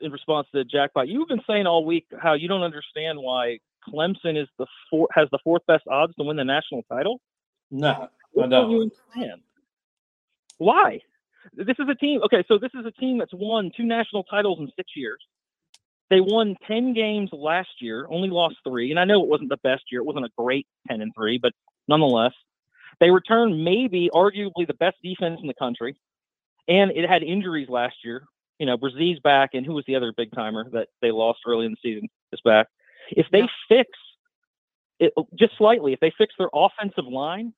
in response to Jackpot, you've been saying all week how you don't understand why Clemson is the four, has the fourth best odds to win the national title. No, I don't you understand? Why? This is a team. Okay, so this is a team that's won two national titles in six years. They won ten games last year, only lost three, and I know it wasn't the best year. It wasn't a great ten and three, but nonetheless, they returned maybe, arguably, the best defense in the country, and it had injuries last year. You know, Bresee's back, and who was the other big timer that they lost early in the season is back. If they fix it oh, just slightly, if they fix their offensive line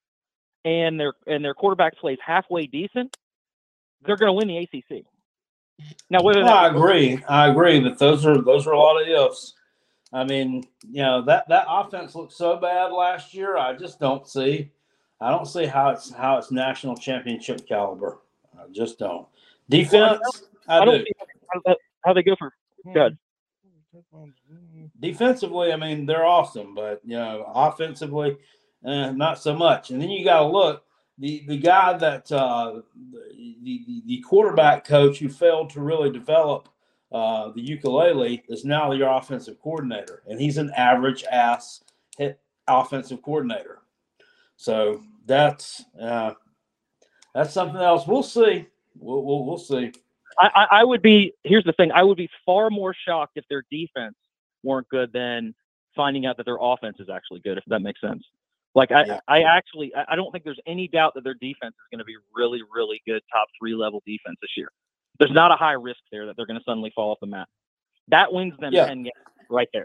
and their and their quarterback plays halfway decent, they're going to win the ACC. Now, whether Well, I agree. I agree, but those are those are a lot of ifs. I mean, you know that that offense looked so bad last year. I just don't see. I don't see how it's how it's national championship caliber. I just don't. Defense, I, do. how, how they go for good. Defensively, I mean they're awesome, but you know offensively, eh, not so much. And then you got to look the the guy that uh, the, the the quarterback coach who failed to really develop uh, the ukulele is now your offensive coordinator, and he's an average ass hit offensive coordinator. So that's uh, that's something else. We'll see. We'll we'll, we'll see. I, I would be. Here's the thing. I would be far more shocked if their defense weren't good than finding out that their offense is actually good. If that makes sense. Like I, Yeah. I actually, I don't think there's any doubt that their defense is going to be really, really good, top three level defense this year. There's not a high risk there that they're going to suddenly fall off the map. That wins them Yeah. ten games right there.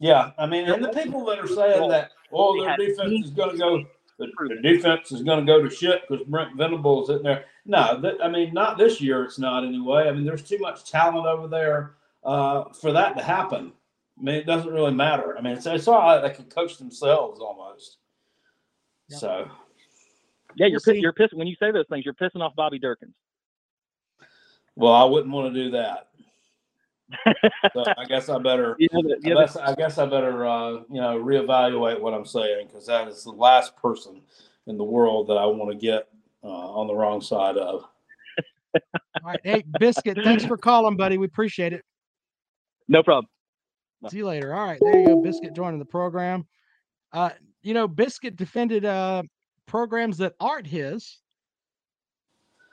Yeah, I mean, and the people that are saying that, oh, their defense is going to go, the, defense is going to go to shit because Brent Venables is in there. No, th- I mean, not this year. It's not anyway. I mean, there's too much talent over there uh, for that to happen. I mean, it doesn't really matter. I mean, it's, it's all right. They can coach themselves almost. Yeah. So, Yeah, you're We'll pi- you're pissing when you say those things. You're pissing off Bobby Durkin. well, I wouldn't want to do that. so I guess I better. You know, the, I the guess, I guess I better, uh, you know, reevaluate what I'm saying because that is the last person in the world that I want to get uh, on the wrong side of. All right. Hey, Biscuit, thanks for calling, buddy. We appreciate it. no problem. See you later. All right, there you go. Biscuit joining the program. Uh, you know, Biscuit defended uh programs that aren't his.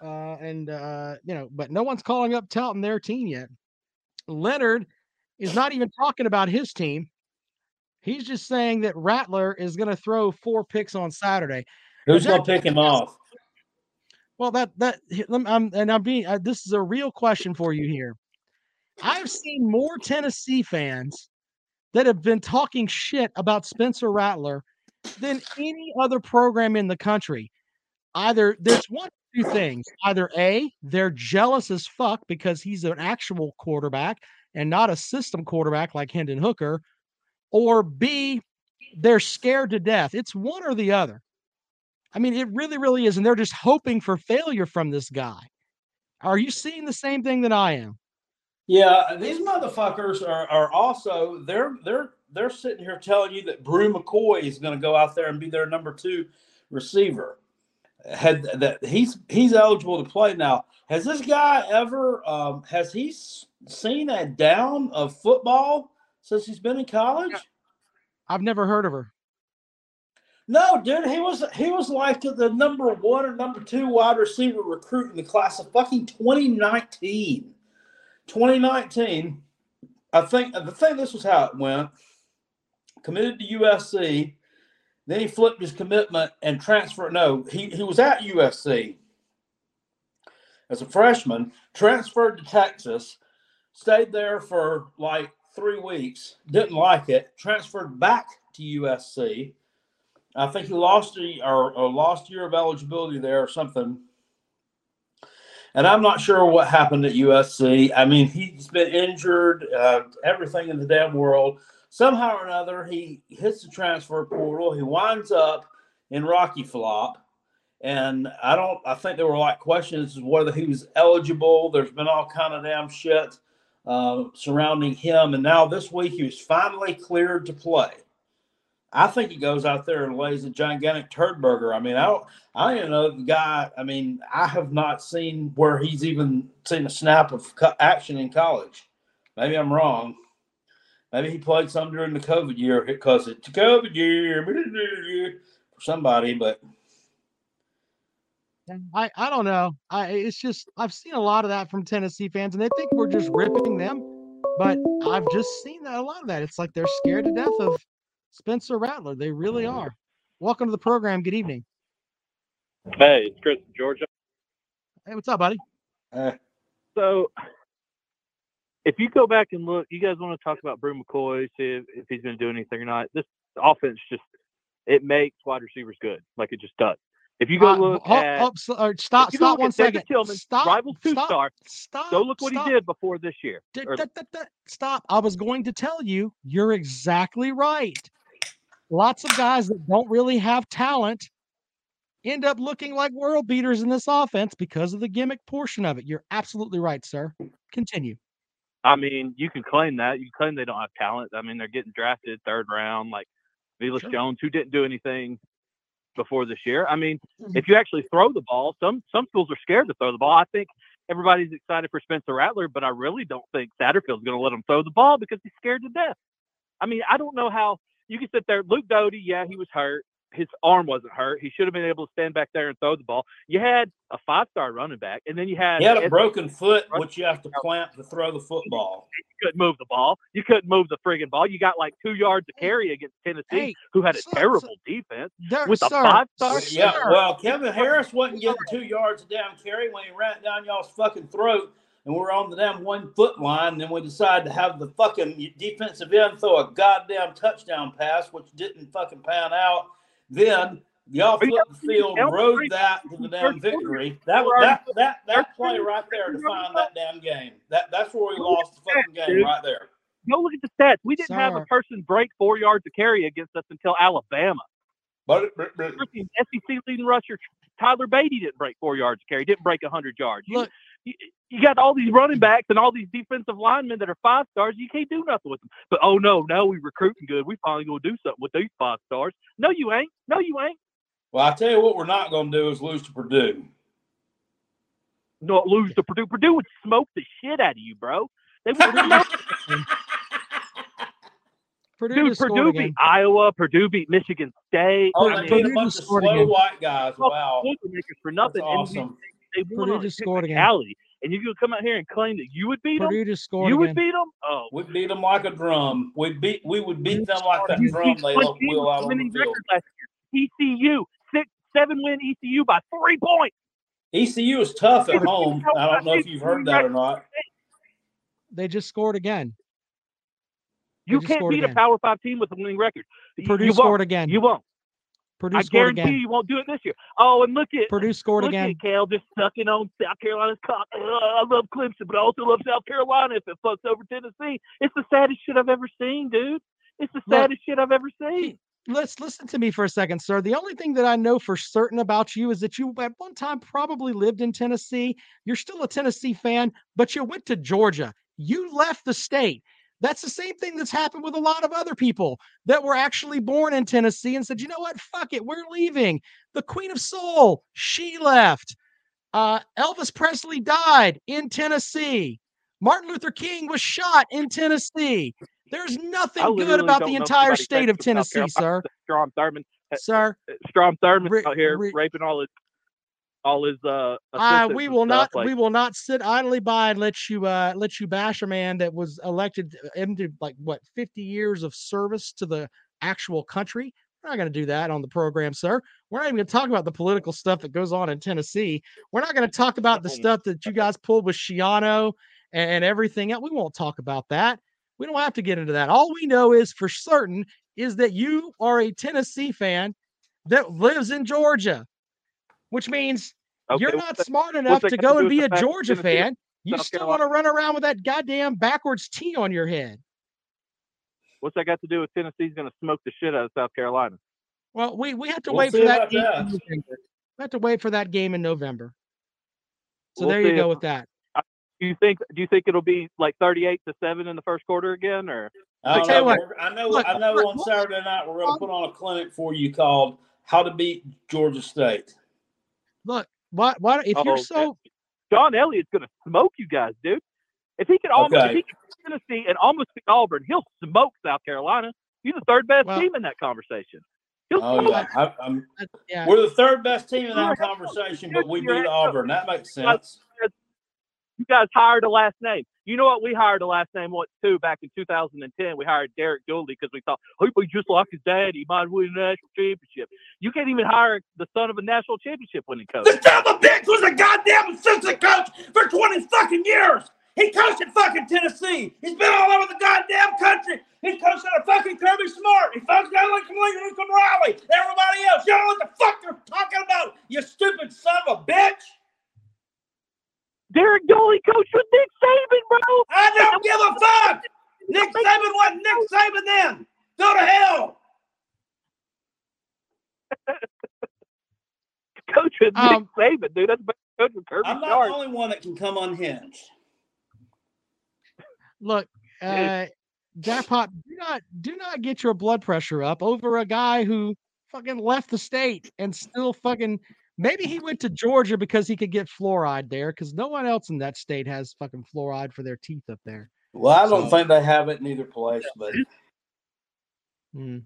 Uh, and uh, you know, but no one's calling up touting their team yet. Leonard is not even talking about his team. He's just saying that Rattler is going to throw four picks on Saturday. Who's going to pick him off? Well, that that I'm and I'm being uh, this is a real question for you here. I've seen more Tennessee fans that have been talking shit about Spencer Rattler than any other program in the country. Either there's one two things. Either A, they're jealous as fuck because he's an actual quarterback and not a system quarterback like Hendon Hooker, or B, they're scared to death. It's one or the other. I mean, it really, really is. And they're just hoping for failure from this guy. Are you seeing the same thing that I am? Yeah, these motherfuckers are, are also they're they're they're sitting here telling you that Bru McCoy is going to go out there and be their number two receiver. Had that he's he's eligible to play now. Has this guy ever um, has he seen a down of football since he's been in college? I've never heard of her. No, dude, he was he was like the number one or number two wide receiver recruit in the class of fucking 2019. 2019, I think the thing this was how it went. Committed to USC, then he flipped his commitment and transferred. No, he, he was at USC as a freshman, transferred to Texas, stayed there for like three weeks, didn't like it, transferred back to USC. I think he lost a or, or lost year of eligibility there or something. And I'm not sure what happened at USC. I mean, he's been injured, uh, everything in the damn world. Somehow or another, he hits the transfer portal. He winds up in Rocky Flop. And I don't, I think there were like questions whether he was eligible. There's been all kind of damn shit uh, surrounding him. And now this week, he was finally cleared to play. I think he goes out there and lays a gigantic turd burger. I mean, I don't, I don't even know the guy. I mean, I have not seen where he's even seen a snap of action in college. Maybe I'm wrong. Maybe he played some during the COVID year because it's COVID year for somebody, but I, I don't know. I it's just I've seen a lot of that from Tennessee fans, and they think we're just ripping them. But I've just seen that a lot of that. It's like they're scared to death of Spencer Rattler. They really are. Welcome to the program. Good evening. Hey, it's Chris Georgia. Hey, what's up, buddy? uh, So, if you go back and look, you guys want to talk about Bru McCoy, see if, if he's going to do anything or not. This offense just it makes wide receivers good, like it just does. If you go Uh, look ho- at uh, stop, if you go stop look one second. Tillman, Stop, rival two stop, star, stop. go look what stop. he did before this year. D- or- d- d- Stop. I was going to tell you, you're exactly right. Lots of guys that don't really have talent end up looking like world beaters in this offense because of the gimmick portion of it. You're absolutely right, sir. Continue. I mean, you can claim that. You can claim they don't have talent. I mean, they're getting drafted third round, like Velus Sure. Jones, who didn't do anything before this year. I mean, Mhm. if you actually throw the ball, some some schools are scared to throw the ball. I think everybody's excited for Spencer Rattler, but I really don't think Satterfield's going to let him throw the ball because he's scared to death. I mean, I don't know how you can sit there. Luke Doty, yeah, he was hurt. His arm wasn't hurt. He should have been able to stand back there and throw the ball. You had a five-star running back, and then you had he had a Ed- broken foot, which you have to plant to throw the football. you couldn't move the ball. You couldn't move the friggin' ball. You got like two yards to carry against Tennessee, Hey, who had a so- so- terrible defense There, with a five star. Yeah, Sure. well, Kevin Harris wasn't getting two yards of down carry when he ran down y'all's fucking throat, and we're on the damn one foot line. And then we decided to have the fucking defensive end throw a goddamn touchdown pass, which didn't fucking pan out. Then y'all Are you flipped the field, Elm rode that to the damn victory. That We're that that that play right there defined that damn game. That that's where we lost the fucking game right there. Go look at the stats. We didn't have a person break four yards to carry against us until Alabama. But, but, but SEC leading rusher Tyler Badie didn't break four yards to carry. Didn't break hundred yards. Look, you, you got all these running backs and all these defensive linemen that are five stars. You can't do nothing with them. But oh no, now we recruiting good. We finally gonna do something with these five stars. No, you ain't. No, you ain't. well, I tell you what, we're not going to do is lose to Purdue. not lose to Purdue. Purdue would smoke the shit out of you, bro. They would smoke. Purdue Dude, just scored Purdue again. beat Iowa. Purdue beat Michigan State. Oh, I they mean, beat a bunch of slow again. white guys. oh, Wow, Boilermakers for nothing. that's awesome. They won Purdue on just scored again. technicality. And you could come out here and claim that you would beat them. Purdue just scored You would beat them. Oh, We beat them like a drum. We beat we would beat them like that you drum they one let team out a on the winning field. last year. ECU six seven win ECU by three points. ECU is tough at home. I don't know if you've heard that or not. They just scored again. You can't beat again. a Power Five team with a winning record. You- Purdue you scored won't. again. You won't. Purdue I scored guarantee again. you won't do it this year. Oh, and look at Purdue scored Look again. at Cal just sucking on South Carolina's cock. I love Clemson, but I also love South Carolina if it fucks over Tennessee. It's the saddest shit I've ever seen, dude. It's the Look, saddest shit I've ever seen. Let's listen to me for a second, sir. The only thing that I know for certain about you is that you at one time probably lived in Tennessee. You're still a Tennessee fan, but you went to Georgia. You left the state. That's the same thing that's happened with a lot of other people that were actually born in Tennessee and said, you know what? Fuck it. We're leaving. The Queen of Soul, she left. Uh, Elvis Presley died in Tennessee. Martin Luther King was shot in Tennessee. There's nothing good about the entire state of Tennessee, sir. Strom Thurmond. sir. Strom Thurmond out here re- raping all his all his uh. Uh, we will not like- we will not sit idly by and let you uh let you bash a man that was elected into like what 50 years of service to the actual country. We're not going to do that on the program, sir. We're not even going to talk about the political stuff that goes on in Tennessee. We're not going to talk about the stuff that you guys pulled with Schiano and, and everything else. We won't talk about that. We don't have to get into that. All we know is for certain is that you are a Tennessee fan that lives in Georgia, which means Okay, you're not that- smart enough to go and be a Georgia Tennessee- fan. You South still want to run around with that goddamn backwards T on your head. What's that got to do with Tennessee's going to smoke the shit out of South Carolina? Well, we, we have to We'll wait for that game. in that. November. We have to wait for that game in November. So We'll there you go if- with that. Do you think? Do you think it'll be like thirty-eight to seven in the first quarter again, or? I, don't tell you know, what, I know. look, I know. look, On look. Saturday night, we're going to put on a clinic for you called "How to Beat Georgia State." Look, what what if Oh, you're so Shawn Elliott's going to smoke you guys, dude. If he can almost, if Okay. he can beat Tennessee and almost beat Auburn, he'll smoke South Carolina. He's the third best Well- team in that conversation. He'll Oh smoke yeah, I, I'm, uh, yeah, we're the third best team in that conversation, but we beat Auburn. That makes sense. You guys hired a last name. You know what? We hired a last name once too back in 2010. We hired Derek Dooley because we thought, oh, he'd be just like his dad. He might win a national championship. You can't even hire the son of a national championship winning coach. The son of a bitch was a goddamn assistant coach for 20 fucking years. He coached at fucking Tennessee. He's been all over the goddamn country. He's coached a fucking Kirby Smart. He coached at Lincoln Lincoln Riley. Everybody else. You don't know what the fuck they're talking about, you stupid son of a bitch. Derek Dooley coached with Nick Saban, bro. I don't give a fuck. Nick Saban wasn't Nick Saban then. Go to hell. Coach with Um, Nick Saban, dude. That's better than coach with Kirby I'm not Smart. the only one that can come unhinged. look, uh jackpot, do not do not get your blood pressure up over a guy who fucking left the state and still fucking maybe he went to Georgia because he could get fluoride there because no one else in that state has fucking fluoride for their teeth up there. Well, I don't So- think they have it in either place, but Hmm.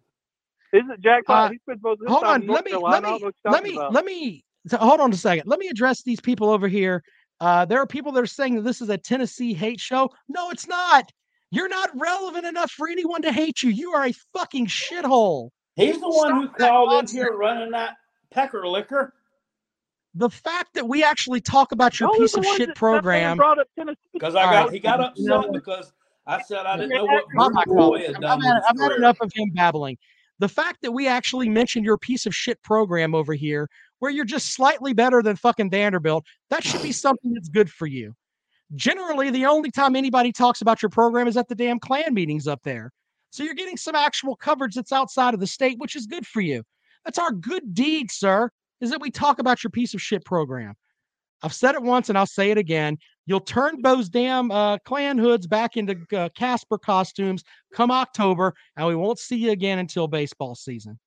Isn't it jackpot? Uh, He's been supposed to hold on in North let me let me know what you're let me about. let me so hold on a second let me address these people over here uh there are people that are saying that this is a tennessee hate show no it's not you're not relevant enough for anyone to hate you you are a fucking shithole he's the one who Stop that called in here running that pecker liquor. The fact that we actually talk about your Y'all piece of shit that sat there and program Brought up Tennessee. Because I got right. he got upset what? because I said I didn't Yeah, know what I've Bruce had- Boy had I've done had, I've had enough of him babbling. The fact that we actually mentioned your piece of shit program over here, where you're just slightly better than fucking Vanderbilt, that should be something that's good for you. Generally, the only time anybody talks about your program is at the damn clan meetings up there. So you're getting some actual coverage that's outside of the state, which is good for you. That's our good deed, sir, is that we talk about your piece of shit program. I've said it once and I'll say it again. You'll turn those damn uh, clan hoods back into uh, Casper costumes come October, and we won't see you again until baseball season.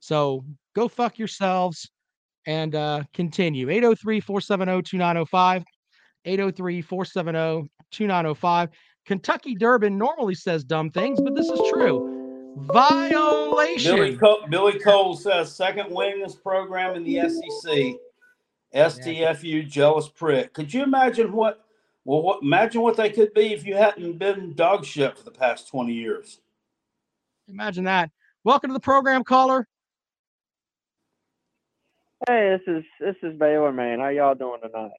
So go fuck yourselves and uh, continue. 803 470 2905. 803 470 2905. Kentucky Durbin normally says dumb things, but this is true. Violation. Billy Cole, Billy Cole says second winningest program in the SEC. STFU jealous prick. Could you imagine what? Well, what, imagine what they could be if you hadn't been dog shit for the past twenty years. Imagine that. Welcome to the program, caller. Hey, this is this is Baylor man. How y'all doing tonight?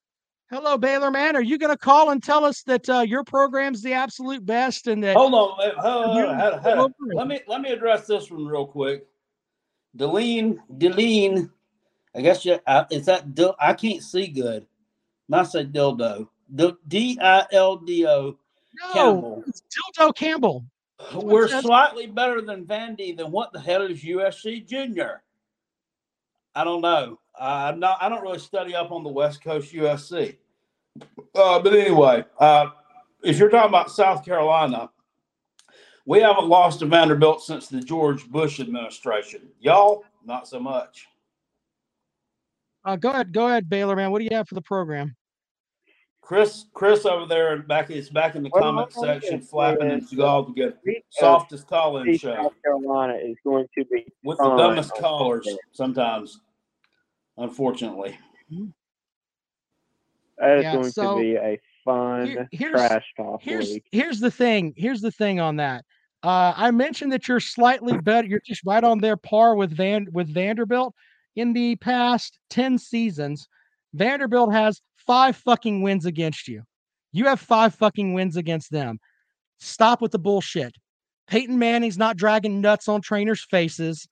Hello, Baylor man. Are you going to call and tell us that uh, your program's the absolute best and that? Hold on, let- hold on, You- hold on, hold on. let me let me address this one real quick. Deline, Deline, I guess you. Uh, is that Dil- I can't see good. Not say dildo. D I L D O. No, Campbell. it's Dildo Campbell. We're slightly better than Vandy. Then what the hell is USC Junior? I don't know. Uh, I'm not. I don't really study up on the West Coast USC. Uh, but anyway, uh, if you're talking about South Carolina, we haven't lost to Vanderbilt since the George Bush administration. Y'all, not so much. Uh, go ahead, go ahead, Baylor man. What do you have for the program? Chris, Chris over there back is back in the Well, comment section, flapping is, his all together. Because Softest call-in see show South Carolina is going to be with the dumbest callers Sunday. sometimes. Unfortunately, That is Yeah, going so to be a fun Here- trash talk here's week. here's the thing. Here's the thing on that. Uh, I mentioned that you're slightly better. You're just right on their par with Van with Vanderbilt. In the past ten seasons, Vanderbilt has five fucking wins against you. You have five fucking wins against them. Stop with the bullshit. Peyton Manning's not dragging nuts on trainers' faces.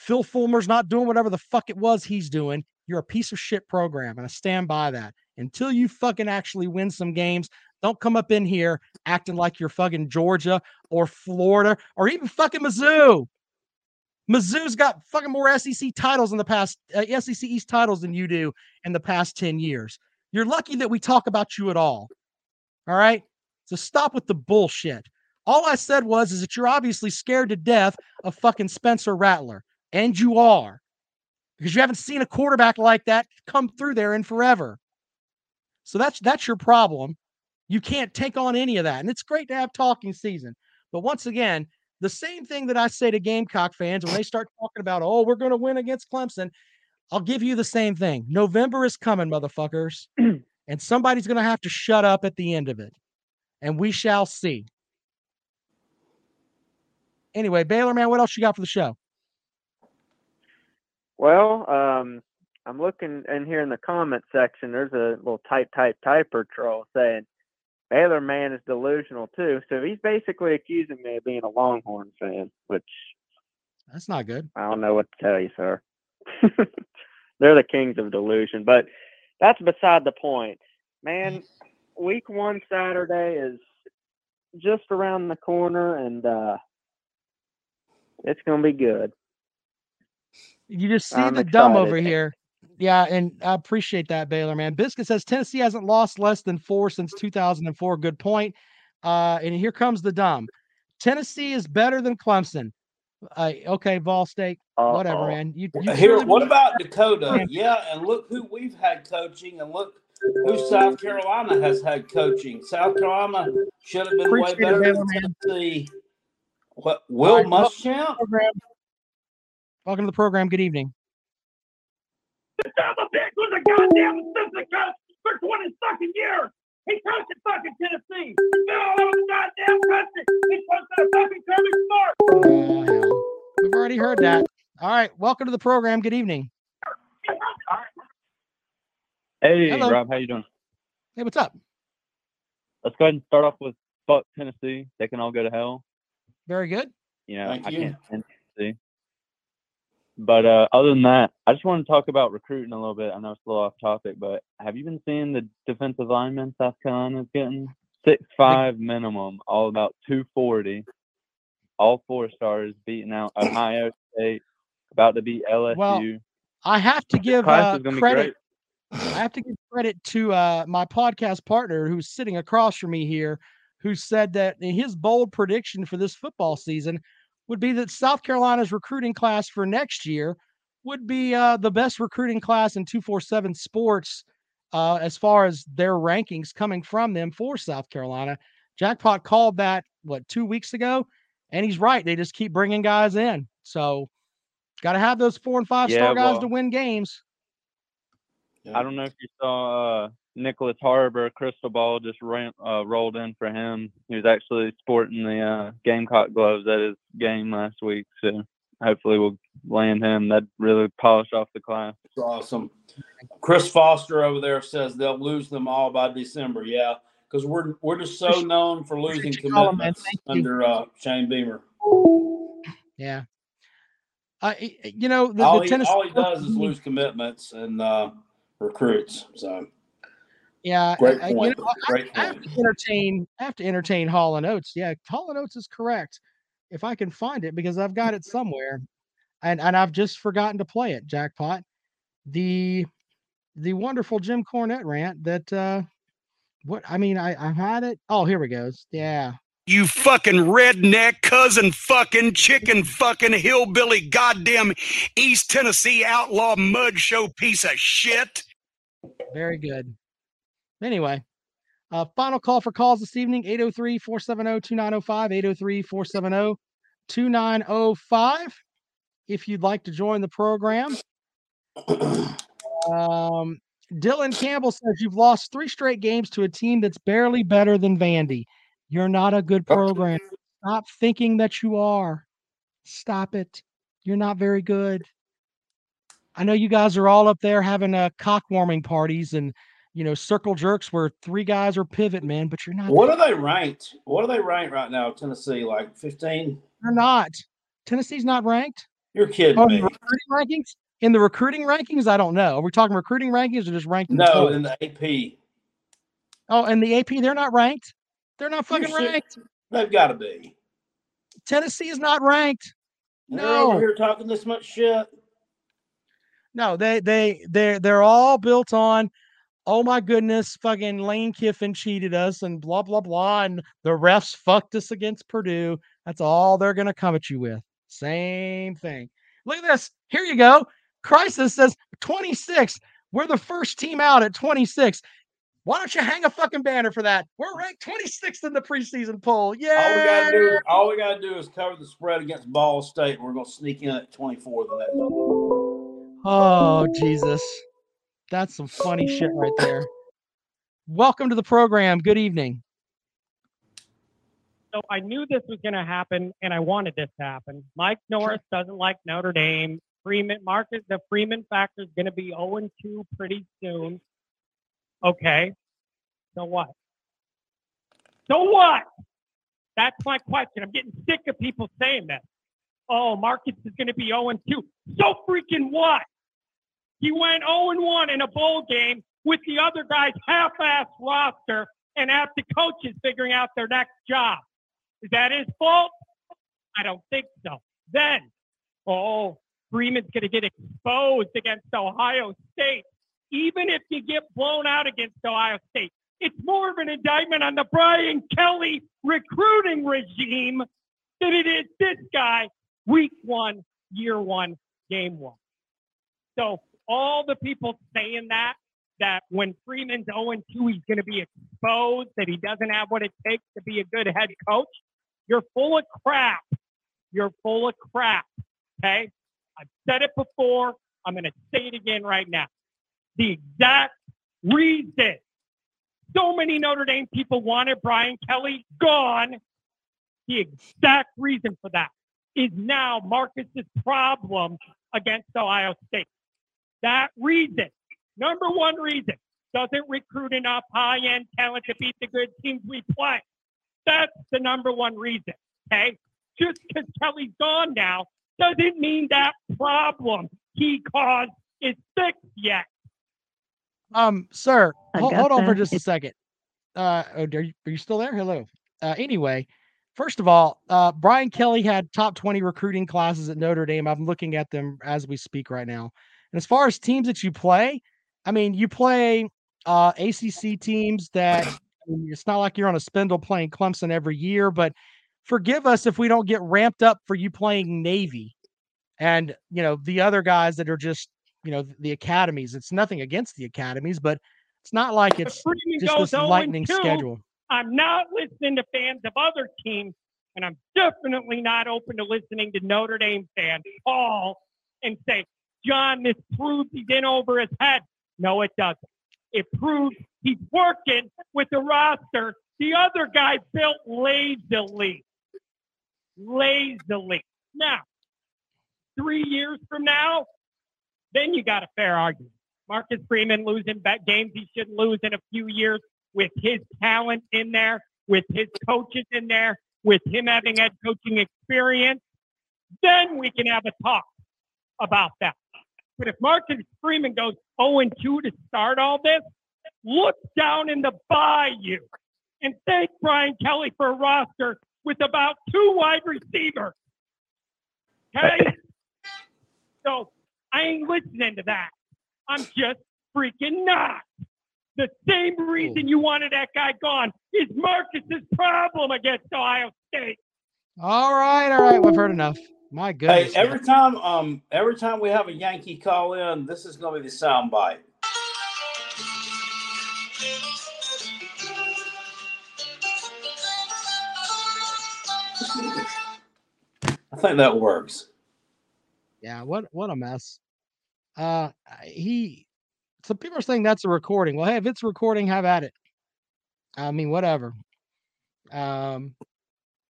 Phil Fulmer's not doing whatever the fuck it was he's doing. You're a piece of shit program, and I stand by that. Until you fucking actually win some games, don't come up in here acting like you're fucking Georgia or Florida or even fucking Mizzou. Mizzou's got fucking more SEC titles in the past, uh, SEC East titles than you do in the past 10 years. You're lucky that we talk about you at all. All right. So stop with the bullshit. All I said was is that you're obviously scared to death of fucking Spencer Rattler, and you are because you haven't seen a quarterback like that come through there in forever. So that's that's your problem. You can't take on any of that, and it's great to have talking season. But once again, the same thing that I say to Gamecock fans when they start talking about, oh, we're going to win against Clemson, I'll give you the same thing. November is coming, motherfuckers, and somebody's going to have to shut up at the end of it, and we shall see. Anyway, Baylor man, what else you got for the show? Well, um, I'm looking in here in the comment section. There's a little type, type, typer troll saying Baylor man is delusional too. So he's basically accusing me of being a Longhorn fan, which That's not good. I don't know what to tell you, sir. They're the kings of delusion, but that's beside the point. Man, week one Saturday is just around the corner, and uh, it's gonna be good. You just see I'm the dumb over here. Yeah, and I appreciate that, Baylor man. Biscuit says Tennessee hasn't lost less than four since 2004. Good point. Uh, and here comes the dumb. Tennessee is better than Clemson. Uh, okay, Vol State, whatever, Uh-oh. man. You, you here. truly What believe- about Dakota? Yeah, and look who we've had coaching, and look who South Carolina has had coaching. South Carolina should have been Appreciate way better Baylor than. Tennessee. What Will right, Muschamp? Program. Welcome to the program. Good evening. son of a bitch was a goddamn assistant coach for 20 fucking years. He coached at fucking Tennessee. He's been all over the goddamn country. He's supposed to fucking Kirby Smart. Oh, hell. We've already heard that. All right, welcome to the program. Good evening. Hey, Hello. Rob, how you doing? Hey, what's up? Let's go ahead and start off with fuck Tennessee. They can all go to hell. Very good. You know, Thank I you. can't stand Tennessee. But uh, other than that, I just want to talk about recruiting a little bit. I know it's a little off topic, but have you been seeing the defensive linemen South Carolina's getting six five minimum, all about two forty, all four stars beating out Ohio State, about to beat LSU. Well, I have to give uh, is gonna be credit. I have to give credit to uh, my podcast partner who's sitting across from me here, who said that his bold prediction for this football season would be that South Carolina's recruiting class for next year would be uh, the best recruiting class in 247 sports uh, as far as their rankings coming from them for South Carolina. Jackpot called that, what, two weeks ago? And he's right. They just keep bringing guys in. So, got to have those four and five star guys well- to win games. I don't know if you saw uh, Nyckoles Harbor, Crystal Ball just ran, uh, rolled in for him. He was actually sporting the uh, Gamecock gloves at his game last week, so hopefully we'll land him. That really polish off the class. It's awesome. Chris Foster over there says they'll lose them all by December. Yeah, because we're we're just so known for losing you calling, man. commitments Thank under uh, Shane Beamer. Yeah. Uh, y- y- you know, the, all, the he, Tennessee. all he does is lose commitments and uh, recruits. So Yeah. great uh, you point. know, I, great I have to entertain. I have to entertain Hall and Oates. Yeah, Hall and Oates is correct. If I can find it, because I've got it somewhere, and and I've just forgotten to play it. Jackpot. The the wonderful Jim Cornette rant that. uh What I mean, I I had it. Oh, here we goes. Yeah. You fucking redneck, cousin fucking, chicken fucking, hillbilly, goddamn East Tennessee outlaw mud show piece of shit. Very good. Anyway, uh, final call for calls this evening 803 470 2905. 803 470 2905. If you'd like to join the program, um, Dylan Campbell says you've lost three straight games to a team that's barely better than Vandy. You're not a good program. Stop thinking that you are. Stop it. You're not very good. I know you guys are all up there having uh, cock warming parties and you know circle jerks where three guys are pivot men, but you're not. What that- are they ranked? What are they ranked right now? Tennessee, like 15? They're not. Tennessee's not ranked. You're kidding Oh, in me. the recruiting rankings? In the recruiting rankings, I don't know. Are we talking recruiting rankings or just ranked? No, in the AP. oh, and the AP, they're not ranked. They're not fucking ranked. They've got to be. Tennessee is not ranked. They're No, here talking this much shit. no, they they they they're all built on. Oh my goodness, fucking Lane Kiffin cheated us and blah blah blah, and the refs fucked us against Purdue. That's all they're gonna come at you with. Same thing. Look at this. Here you go. Crisis says 26. We're the first team out at 26. Why don't you hang a fucking banner for that? We're ranked 26th in the preseason poll. Yeah. All we gotta do, all we gotta do is cover the spread against Ball State. and We're gonna sneak in at 24 the next Oh, Jesus. That's some funny shit right there. Welcome to the program. Good evening. So I knew this was going to happen, and I wanted this to happen. Mike Norris doesn't like Notre Dame. Freeman Marcus, the Freeman factor is going to be 0 2 pretty soon. Okay. So what? So what? That's my question. I'm getting sick of people saying that. Oh, Marcus is going to be 0 2. So freaking what? He went 0 1 in a bowl game with the other guy's half ass roster and have the coaches figuring out their next job. Is that his fault? I don't think so. Then, oh, Freeman's going to get exposed against Ohio State. Even if you get blown out against Ohio State, it's more of an indictment on the Brian Kelly recruiting regime than it is this guy, week one, year one, game one. So all the people saying that, that when Freeman's 0 2, he's going to be exposed, that he doesn't have what it takes to be a good head coach, you're full of crap. You're full of crap. Okay? I've said it before. I'm going to say it again right now. The exact reason so many Notre Dame people wanted Brian Kelly gone, the exact reason for that is now Marcus's problem against Ohio State. That reason, number one reason, doesn't recruit enough high end talent to beat the good teams we play. That's the number one reason. Okay. Just because Kelly's gone now doesn't mean that problem he caused is fixed yet. Um, sir, hold, hold on for just a second. Uh, oh, are you, are you still there? Hello. Uh, anyway, first of all, uh, Brian Kelly had top 20 recruiting classes at Notre Dame. I'm looking at them as we speak right now. And as far as teams that you play, I mean, you play uh, ACC teams that I mean, it's not like you're on a spindle playing Clemson every year, but forgive us if we don't get ramped up for you playing Navy and, you know, the other guys that are just, you know, the academies. It's nothing against the academies, but it's not like it's just this lightning 2, schedule. I'm not listening to fans of other teams, and I'm definitely not open to listening to Notre Dame fans call and say, John, this proves he's in over his head. No, it doesn't. It proves he's working with the roster the other guy built lazily. Lazily. Now, three years from now, then you got a fair argument. Marcus Freeman losing games he shouldn't lose in a few years with his talent in there, with his coaches in there, with him having head coaching experience. Then we can have a talk about that. But if Marcus Freeman goes 0 2 to start all this, look down in the bayou and thank Brian Kelly for a roster with about two wide receivers. Okay? so I ain't listening to that. I'm just freaking not. The same reason you wanted that guy gone is Marcus's problem against Ohio State. All right, all right. We've heard enough. My goodness. Hey, every man. time um every time we have a Yankee call in, this is gonna be the sound bite. I think that works. Yeah, what what a mess. Uh he some people are saying that's a recording. Well, hey, if it's recording, have at it. I mean, whatever. Um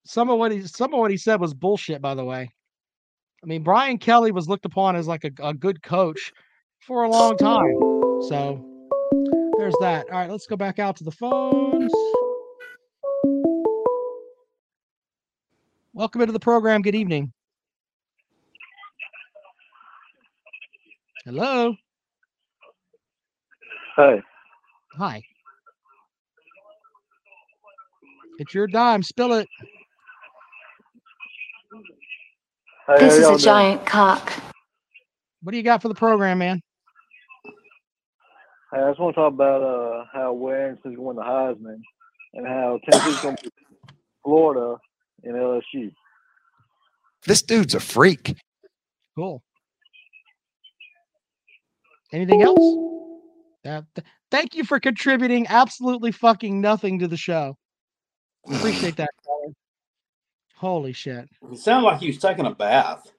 some of what he some of what he said was bullshit, by the way. I mean, Brian Kelly was looked upon as like a, a good coach for a long time. So there's that. All right, let's go back out to the phones. Welcome into the program. Good evening. Hello. Hey, Hi. It's your dime. Spill it. hey, This is a doing? giant cock. What do you got for the program, man? Hey, I just want to talk about uh, how Washington's going to Heisman and how Tennessee's going to Florida and LSU. This dude's a freak. Cool. Anything else? Uh, th- thank you for contributing absolutely fucking nothing to the show. Appreciate that. Holy shit. It sounded like he was taking a bath.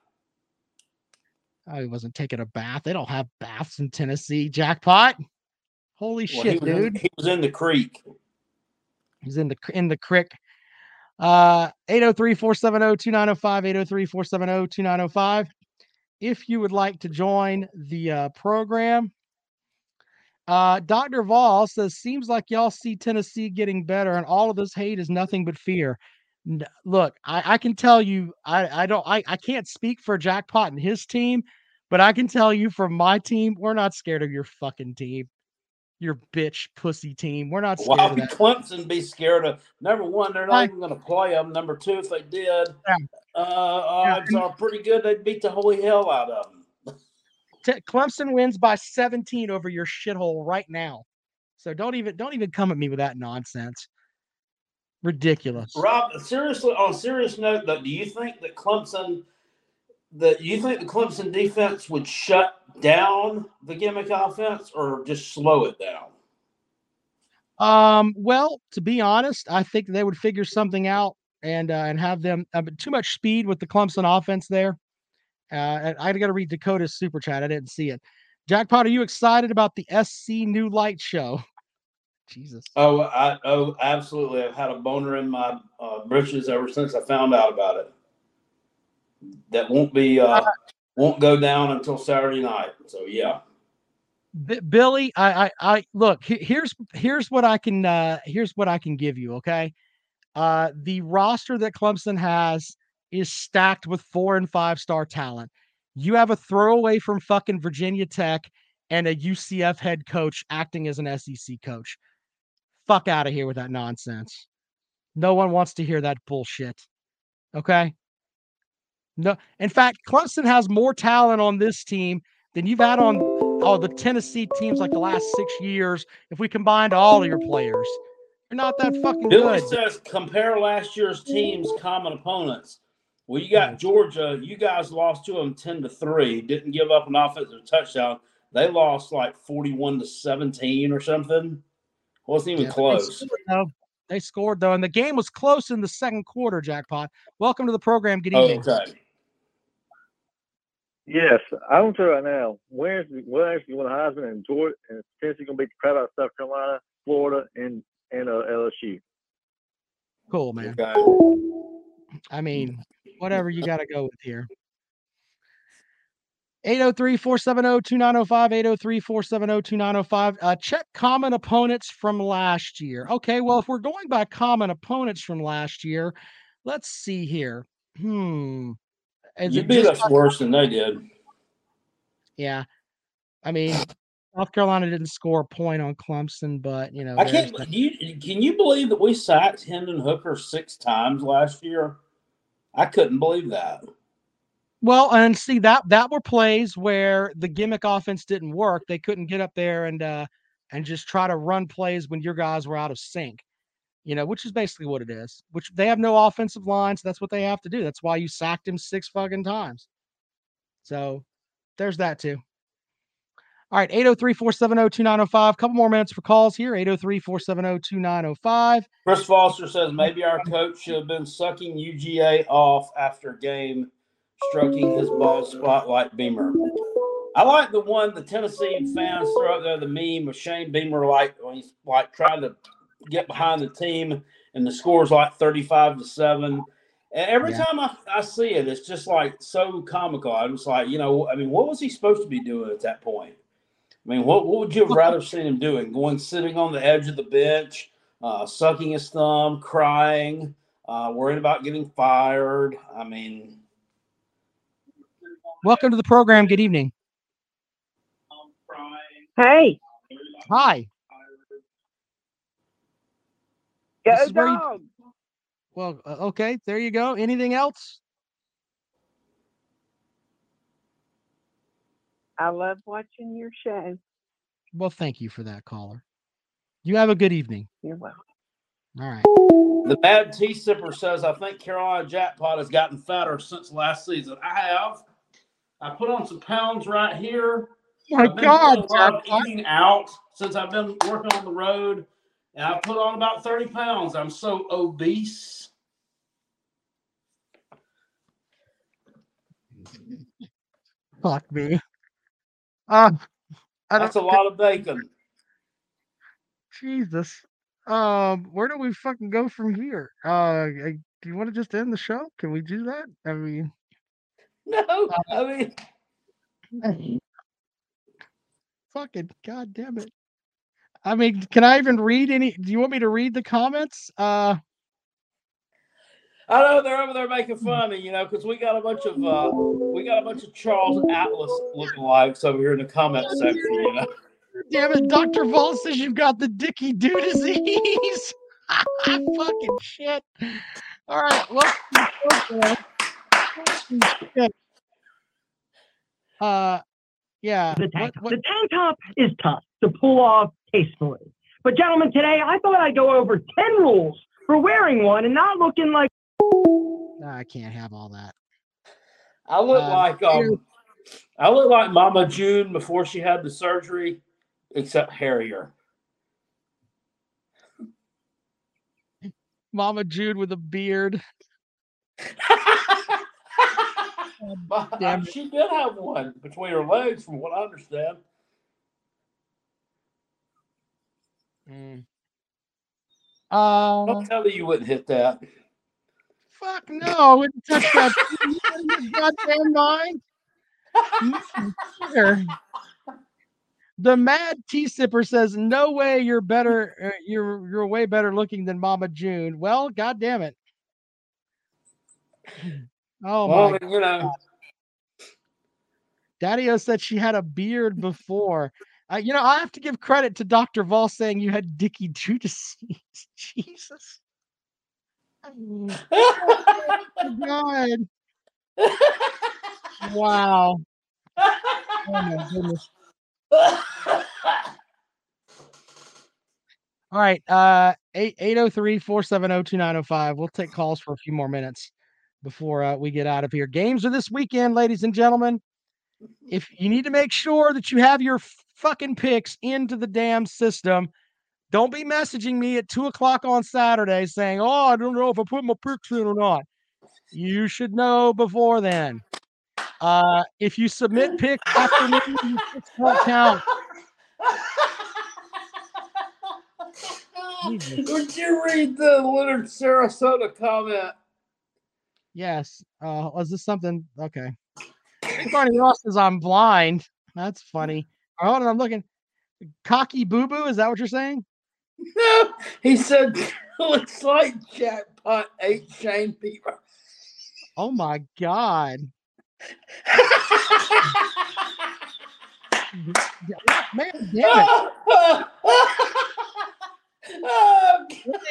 Oh, he wasn't taking a bath. They don't have baths in Tennessee. Jackpot. Holy Well, he shit, in- dude. he was in the creek. He's in the in the crick. Uh 803-470-2905, 803-470-2905. If you would like to join the uh, program. Uh Dr. Vol says seems like y'all see Tennessee getting better and all of this hate is nothing but fear. Look, I, I can tell you I, I don't I, I can't speak for Jackpot and his team, but I can tell you from my team, we're not scared of your fucking team. Your bitch pussy team. We're not scared Why of would. Clemson be scared of? Number one, they're not even going to play them. Number two, if they did, Yeah. uh, odds are pretty good they'd beat the holy hell out of them. T- Clemson wins by 17 over your shithole right now. So don't even don't even come at me with that nonsense. Ridiculous. Rob, seriously, on a serious note, though, do you think that Clemson, that you think the Clemson defense would shut down the gimmick offense or just slow it down? Um, well, to be honest, I think they would figure something out and uh, and have them uh, too much speed with the Clemson offense there. Uh, I got to read Dakota's super chat. I didn't see it. Jackpot, are you excited about the SC New Light show? Jesus. Oh, I oh absolutely. I've had a boner in my uh, britches ever since I found out about it. That won't be uh, won't go down until Saturday night. So yeah. Billy, I, I, I look. Here's here's what I can uh, here's what I can give you. Okay, uh, the roster that Clemson has is stacked with four and five star talent. You have a throwaway from fucking Virginia Tech and a UCF head coach acting as an SEC coach. Fuck out of here with that nonsense. No one wants to hear that bullshit. Okay. No, in fact, Clemson has more talent on this team than you've had on all the Tennessee teams like the last six years. If we combined all of your players, they're not that fucking Billy good. says compare last year's team's common opponents. Well, you got Georgia. You guys lost to them ten to three. Didn't give up an offensive touchdown. They lost like forty-one to seventeen or something. Wasn't even Yeah, but they close. scored, though. They scored though, and the game was close in the second quarter. Jackpot. Welcome to the program. Good Oh, evening. okay. Yes, I don't tell you right now. Where's where's going to Heisman and Georgia and Tennessee going to beat the crap out of South Carolina, Florida, and and uh, LSU. Cool, man. I mean, whatever you got to go with here. 803-470-2905 803-470-2905 uh check common opponents from last year okay well if we're going by common opponents from last year let's see here hmm Is You beat us worse than they did. yeah i mean south carolina didn't score a point on clemson but you know I can't. you, can you believe that we sacked Hendon Hooker six times last year? I couldn't believe that. Well, and see that that were plays where the gimmick offense didn't work. They couldn't get up there and uh and just try to run plays when your guys were out of sync. You know, which is basically what it is. Which they have no offensive line, so that's what they have to do. That's why you sacked him six fucking times. So there's that too. All right, 803 470 2905. Couple more minutes for calls here. 803 470 2905. Chris Foster says maybe our coach should have been sucking UGA off after game, stroking his bald spotlight Beamer. I like the one the Tennessee fans throw out there, the meme of Shane Beamer, like when he's like trying to get behind the team and the score's like 35 to 7. And every Yeah. time I, I see it, it's just like so comical. I'm just like, you know, I mean, what was he supposed to be doing at that point? I mean, what, what would you have rather seen him doing? Going sitting on the edge of the bench, uh, sucking his thumb, crying, uh, worried about getting fired. I mean, Welcome to the program. Good evening. Hey, Hi. go This is where you- Well, uh, okay. There you go. Anything else? I love watching your show. Well, thank you for that, caller. You have a good evening. You're welcome. All right. the bad Tea Sipper says, I think Carolina Jackpot has gotten fatter since last season. I have. I put on some pounds right here. My God, I've been God, doing a lot of Jackpot. eating out since I've been working on the road, and I put on about 30 pounds. I'm so obese. Fuck me. Uh, I That's a lot of bacon. Jesus. Um, where do we fucking go from here? Uh, I- do you want to just end the show? Can we do that? I mean, No, I mean, fucking god damn it. I mean, can I even read any? Do you want me to read the comments? Uh, I know they're over there making fun of me, you know, because we got a bunch of uh, we got a bunch of Charles Atlas lookalikes over here in the comment section, you know. damn it, Dr. Vol says you've got the Dicky do disease. fucking shit. All right, well. Uh, yeah. The tank, what- what- the tank top is tough to pull off tastefully. But gentlemen, today I thought I'd go over 10 rules for wearing one and not looking like I can't have all that. I look Um, like um, I look like Mama June before she had the surgery, except hairier. Mama Jude with a beard. Damn, she did have one between her legs, from what I understand. Um, I'll tell you, you wouldn't hit that. fuck no, I wouldn't touch that. You out of your goddamn mind. Mm, Here. The mad tea sipper says, "No way, you're better. Uh, you're you're way better looking than Mama June." Well, god damn it. Oh well, my you know, Daddy-O said she had a beard before. Uh, you know, I have to give credit to Dr. Vol saying you had Dicky disease. Jesus. Oh God. Wow. Oh my goodness. All right. Uh 803 470 2905. We'll take calls for a few more minutes before uh, we get out of here. Games are this weekend, ladies and gentlemen. If you need to make sure that you have your fucking picks into the damn system, don't be messaging me at two o'clock on Saturday saying, Oh, I don't know if I put my picks in or not. You should know before then. Uh, if you submit picks after me, your won't count. Would you read the Leonard Sarasota comment? Yes. Uh, is this something? Okay. Barney Ross says I'm blind. That's funny. Right, hold on, I'm looking. Cocky boo boo. Is that what you're saying? No, he said looks like jackpot ate Shane Bieber. Oh my god. Man, damn it.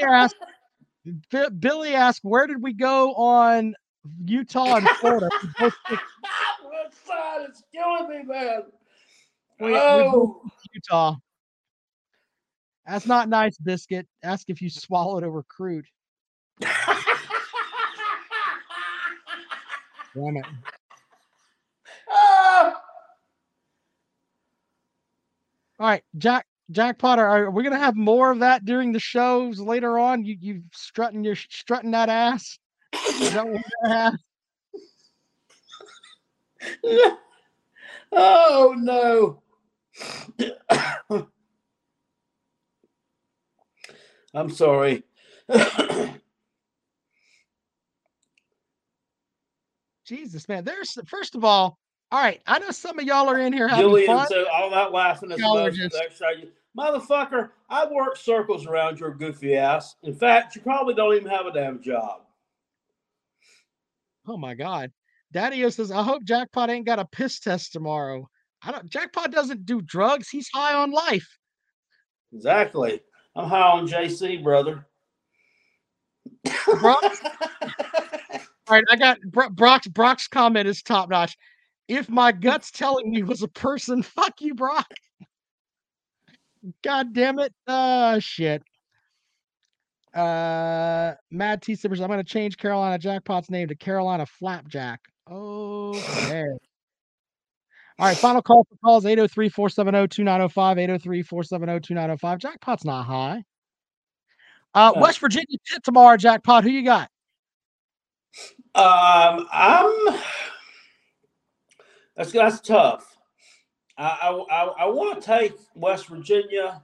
Asked, Bi- Billy asked, where did we go on Utah and Florida? We both picked- What side is killing me, man? we- Oh, Utah. That's not nice, Biscuit. Ask if you swallowed a recruit. Damn it. ah. All right, Jack Jackpot. Are, are we gonna have more of that during the shows later on? You you strutting your strutting that ass. That what we're gonna have? Oh no. I'm sorry. Jesus, man. There's first of all, all right. I know some of y'all are in here having Julian, fun. so all that laughing is Y'all are most just-. Motherfucker, I work circles around your goofy ass. In fact, you probably don't even have a damn job. Oh my God. Daddy says, I hope Jackpot ain't got a piss test tomorrow. I don't Jackpot doesn't do drugs. He's high on life. Exactly. I'm high on JC, brother. Brock. All right, I got Bro- Brock's Brock's comment is top notch. If my gut's telling me was a person, fuck you, Brock. God damn it. Uh shit. Uh Mad T Sippers, I'm gonna change Carolina Jackpot's name to Carolina Flapjack. Okay. All right, final call for calls 803 470 2905. 803 470 2905. Jackpot's not high. Uh, No. West Virginia pit tomorrow, Jackpot. Who you got? Um, I'm. That's that's tough. I I, I, want to take West Virginia,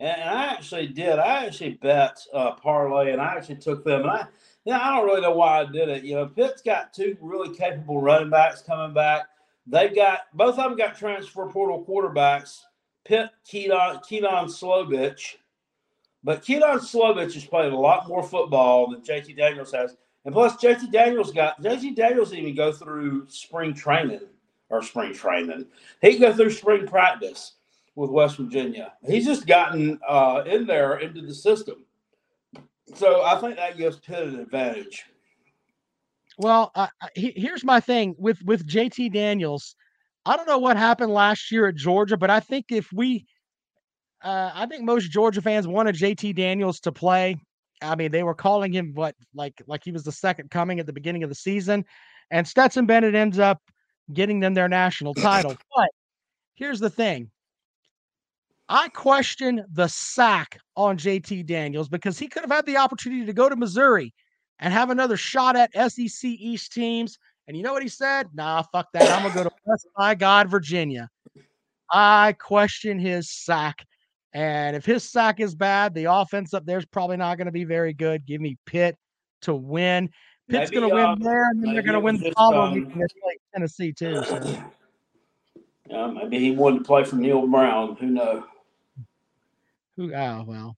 and I actually did. I actually bet uh, parlay, and I actually took them. And I, yeah, I don't really know why I did it. You know, Pitt's got two really capable running backs coming back. They've got both of them got transfer portal quarterbacks. Pitt, Kedon, Kedon Slovis. But Kedon Slovis has played a lot more football than JT Daniels has. And plus, JT Daniels got JT Daniels didn't even go through spring training or spring training. He go through spring practice with West Virginia. He's just gotten uh, in there into the system. So I think that gives Pitt an advantage. Well, uh, he- here's my thing with with JT Daniels. I don't know what happened last year at Georgia, but I think if we, uh, I think most Georgia fans wanted JT Daniels to play. I mean, they were calling him what like like he was the second coming at the beginning of the season, and Stetson Bennett ends up getting them their national title. But here's the thing. I question the sack on JT Daniels because he could have had the opportunity to go to Missouri and have another shot at SEC East teams. And you know what he said? Nah, fuck that. I'm gonna go to West by God, Virginia. I question his sack. And if his sack is bad, the offense up there is probably not going to be very good. Give me Pitt to win. Pitt's going to win um, there, and then they're going to win the following um, week against like Tennessee too. So Uh, maybe he wanted to play for Neal Brown. Who knows? who? Oh well.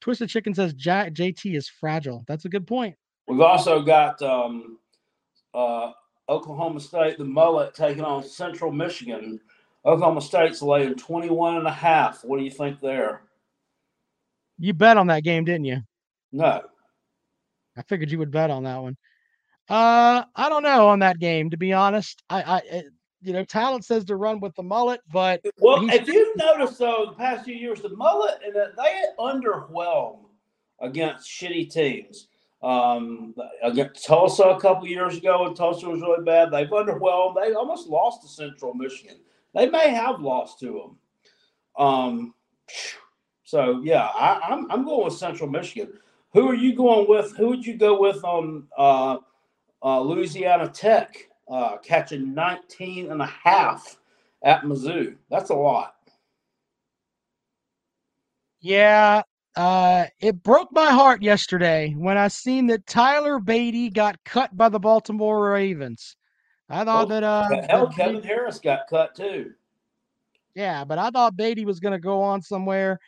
Twisted Chicken says J- JT is fragile. That's a good point. We've also got um, uh, Oklahoma State, the mullet, taking on Central Michigan. Oklahoma State's laying 21 and a half. What do you think there? You bet on that game, didn't you? No. I figured you would bet on that one. Uh, I don't know on that game, to be honest. I, I, it- you know, talent says to run with the mullet, but Well, if you've noticed, though, the past few years, the mullet and the, they underwhelm against shitty teams. Um, against Tulsa a couple years ago, and Tulsa was really bad. They've underwhelmed. They almost lost to Central Michigan. They may have lost to them. Um, so yeah, I, I'm I'm going with Central Michigan. Who are you going with? Who would you go with on uh, uh, Louisiana Tech uh, catching 19 and a half at Mizzou? That's a lot. yeah, uh, it broke my heart yesterday when I seen that Tyler Badie got cut by the Baltimore Ravens. I thought that uh, Hell, that Kevin Harris got cut too. Yeah, but I thought Beatty was going to go on somewhere.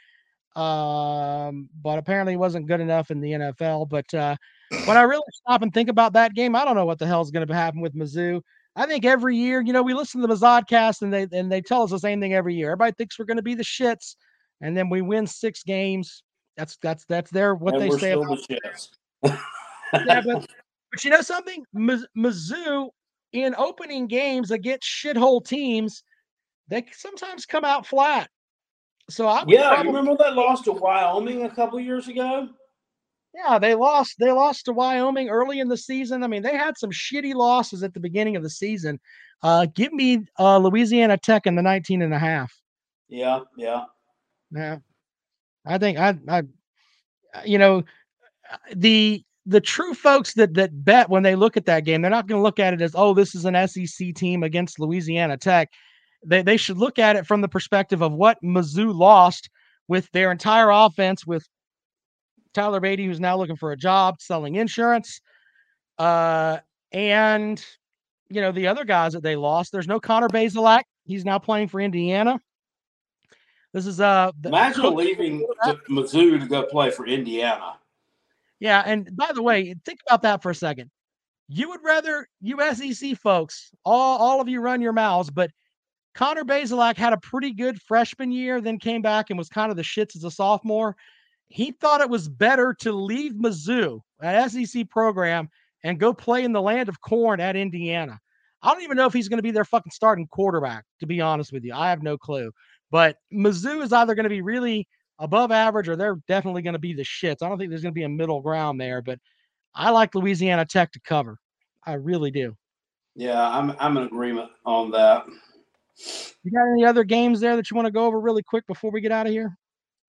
Um, but apparently he wasn't good enough in the NFL. But uh, when I really stop and think about that game, I don't know what the hell's going to happen with Mizzou. I think every year, you know, we listen to the Mazodcast and they and they tell us the same thing every year. Everybody thinks we're going to be the shits, and then we win six games. That's that's that's their what and they say about the shits. yeah, but, but you know something? Miz- Mizzou in opening games against shithole teams, they sometimes come out flat. So I Yeah, probably, you remember that loss to Wyoming a couple years ago? yeah, they lost. They lost to Wyoming early in the season. I mean, they had some shitty losses at the beginning of the season. Uh, give me uh, Louisiana Tech in the 19 and a half. Yeah, yeah. Yeah. I think I I you know the the true folks that that bet when they look at that game, they're not going to look at it as oh this is an SEC team against Louisiana Tech. They they should look at it from the perspective of what Mizzou lost with their entire offense with Tyler Badie who's now looking for a job selling insurance uh and you know the other guys that they lost. There's no Connor Bazelak. He's now playing for Indiana. This is uh Imagine leaving Mizzou to go play for Indiana. Yeah, and by the way, think about that for a second. You would rather you SEC folks, all all of you run your mouths, but Connor Bazelak had a pretty good freshman year, then came back and was kind of the shits as a sophomore. He thought it was better to leave Mizzou, an SEC program, and go play in the land of corn at Indiana. I don't even know if he's going to be their fucking starting quarterback, to be honest with you. I have no clue. But Mizzou is either going to be really above average or they're definitely going to be the shits. I don't think there's going to be a middle ground there, but I like Louisiana Tech to cover. I really do. Yeah, I'm I'm in agreement on that. You got any other games there that you want to go over really quick before we get out of here?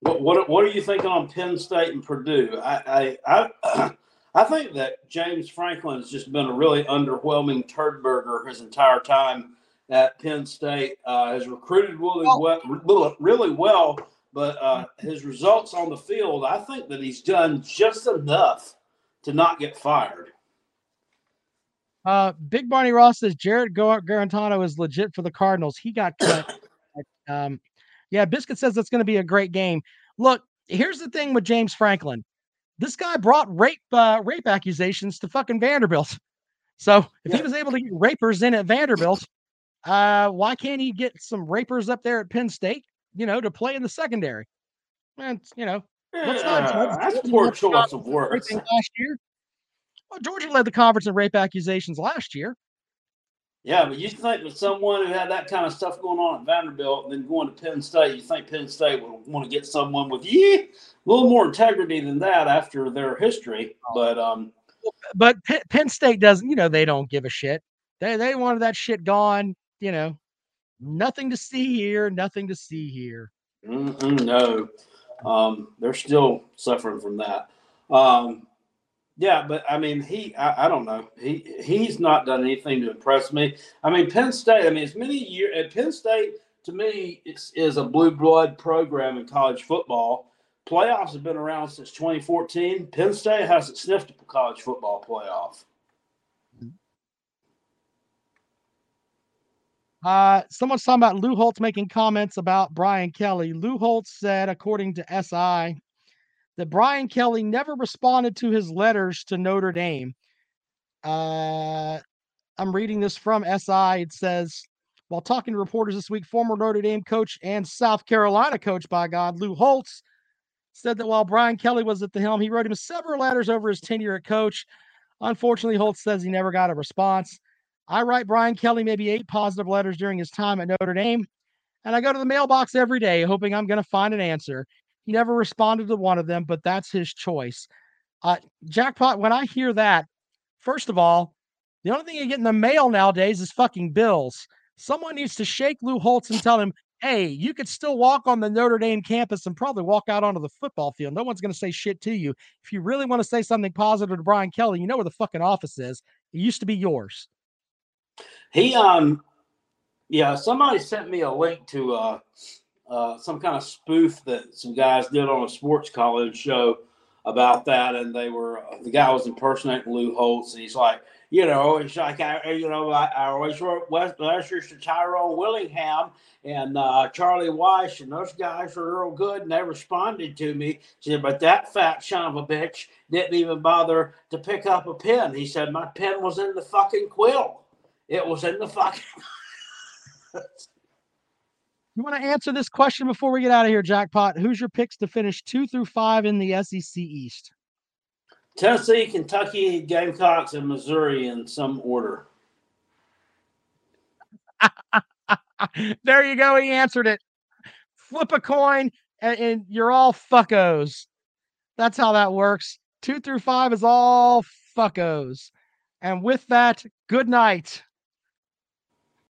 What what what are you thinking on Penn State and Purdue? I I I, I think that James Franklin has just been a really underwhelming turd burger his entire time at Penn State. Uh, has recruited really well, really well, but uh, his results on the field, I think that he's done just enough to not get fired. Uh, Big Barney Ross says Jarrett Guarantano is legit for the Cardinals. He got cut. um, yeah, Biscuit says that's going to be a great game. Look, here's the thing with James Franklin. This guy brought rape uh, rape accusations to fucking Vanderbilt. So if he was able to get rapers in at Vanderbilt, uh, why can't he get some rapers up there at Penn State? You know, to play in the secondary. And you know, not Yeah, judge that's poor choice of words. last year. Well, Georgia led the conference in rape accusations last year. Yeah, but you think with someone who had that kind of stuff going on at Vanderbilt and then going to Penn State, you think Penn State would want to get someone with yeah, a little more integrity than that after their history. But um, But Penn, Penn State doesn't, you know, they don't give a shit. They they wanted that shit gone, you know. Nothing to see here, nothing to see here. mm-mm, no, um, they're still suffering from that. Um, yeah, but I mean, he, I, I don't know. He he's not done anything to impress me. I mean, Penn State. I mean, it's many years at Penn State. To me, is a blue blood program in college football. Playoffs have been around since 2014. Penn State hasn't sniffed a college football playoff. Uh, someone's talking about Lou Holtz making comments about Brian Kelly. Lou Holtz said, according to SI, that Brian Kelly never responded to his letters to Notre Dame. Uh, I'm reading this from SI. It says, while talking to reporters this week, former Notre Dame coach and South Carolina coach, by God, Lou Holtz, said that while Brian Kelly was at the helm, he wrote him several letters over his tenure at coach. Unfortunately, Holtz says he never got a response. I write Brian Kelly maybe eight positive letters during his time at Notre Dame, and I go to the mailbox every day hoping I'm going to find an answer. He never responded to one of them, but that's his choice. Uh, jackpot, when I hear that, first of all, the only thing you get in the mail nowadays is fucking bills. Someone needs to shake Lou Holtz and tell him, hey, you could still walk on the Notre Dame campus and probably walk out onto the football field. No one's going to say shit to you. If you really want to say something positive to Brian Kelly, you know where the fucking office is. It used to be yours. He um yeah, somebody sent me a link to uh uh some kind of spoof that some guys did on a sports college show about that and they were the guy was impersonating Lou Holtz and he's like, you know, it's like I you know, I, I always wrote West Lesters to Tyrone Willingham and uh, Charlie Weis and those guys were real good and they responded to me. He said, but that fat son of a bitch didn't even bother to pick up a pen. He said, my pen was in the fucking quill. It was in the fucking. You want to answer this question before we get out of here, Jackpot? Who's your picks to finish two through five in the SEC East? Tennessee, Kentucky, Gamecocks, and Missouri in some order. there you go. He answered it. Flip a coin, and, and you're all fuckos. That's how that works. Two through five is all fuckos. And with that, good night.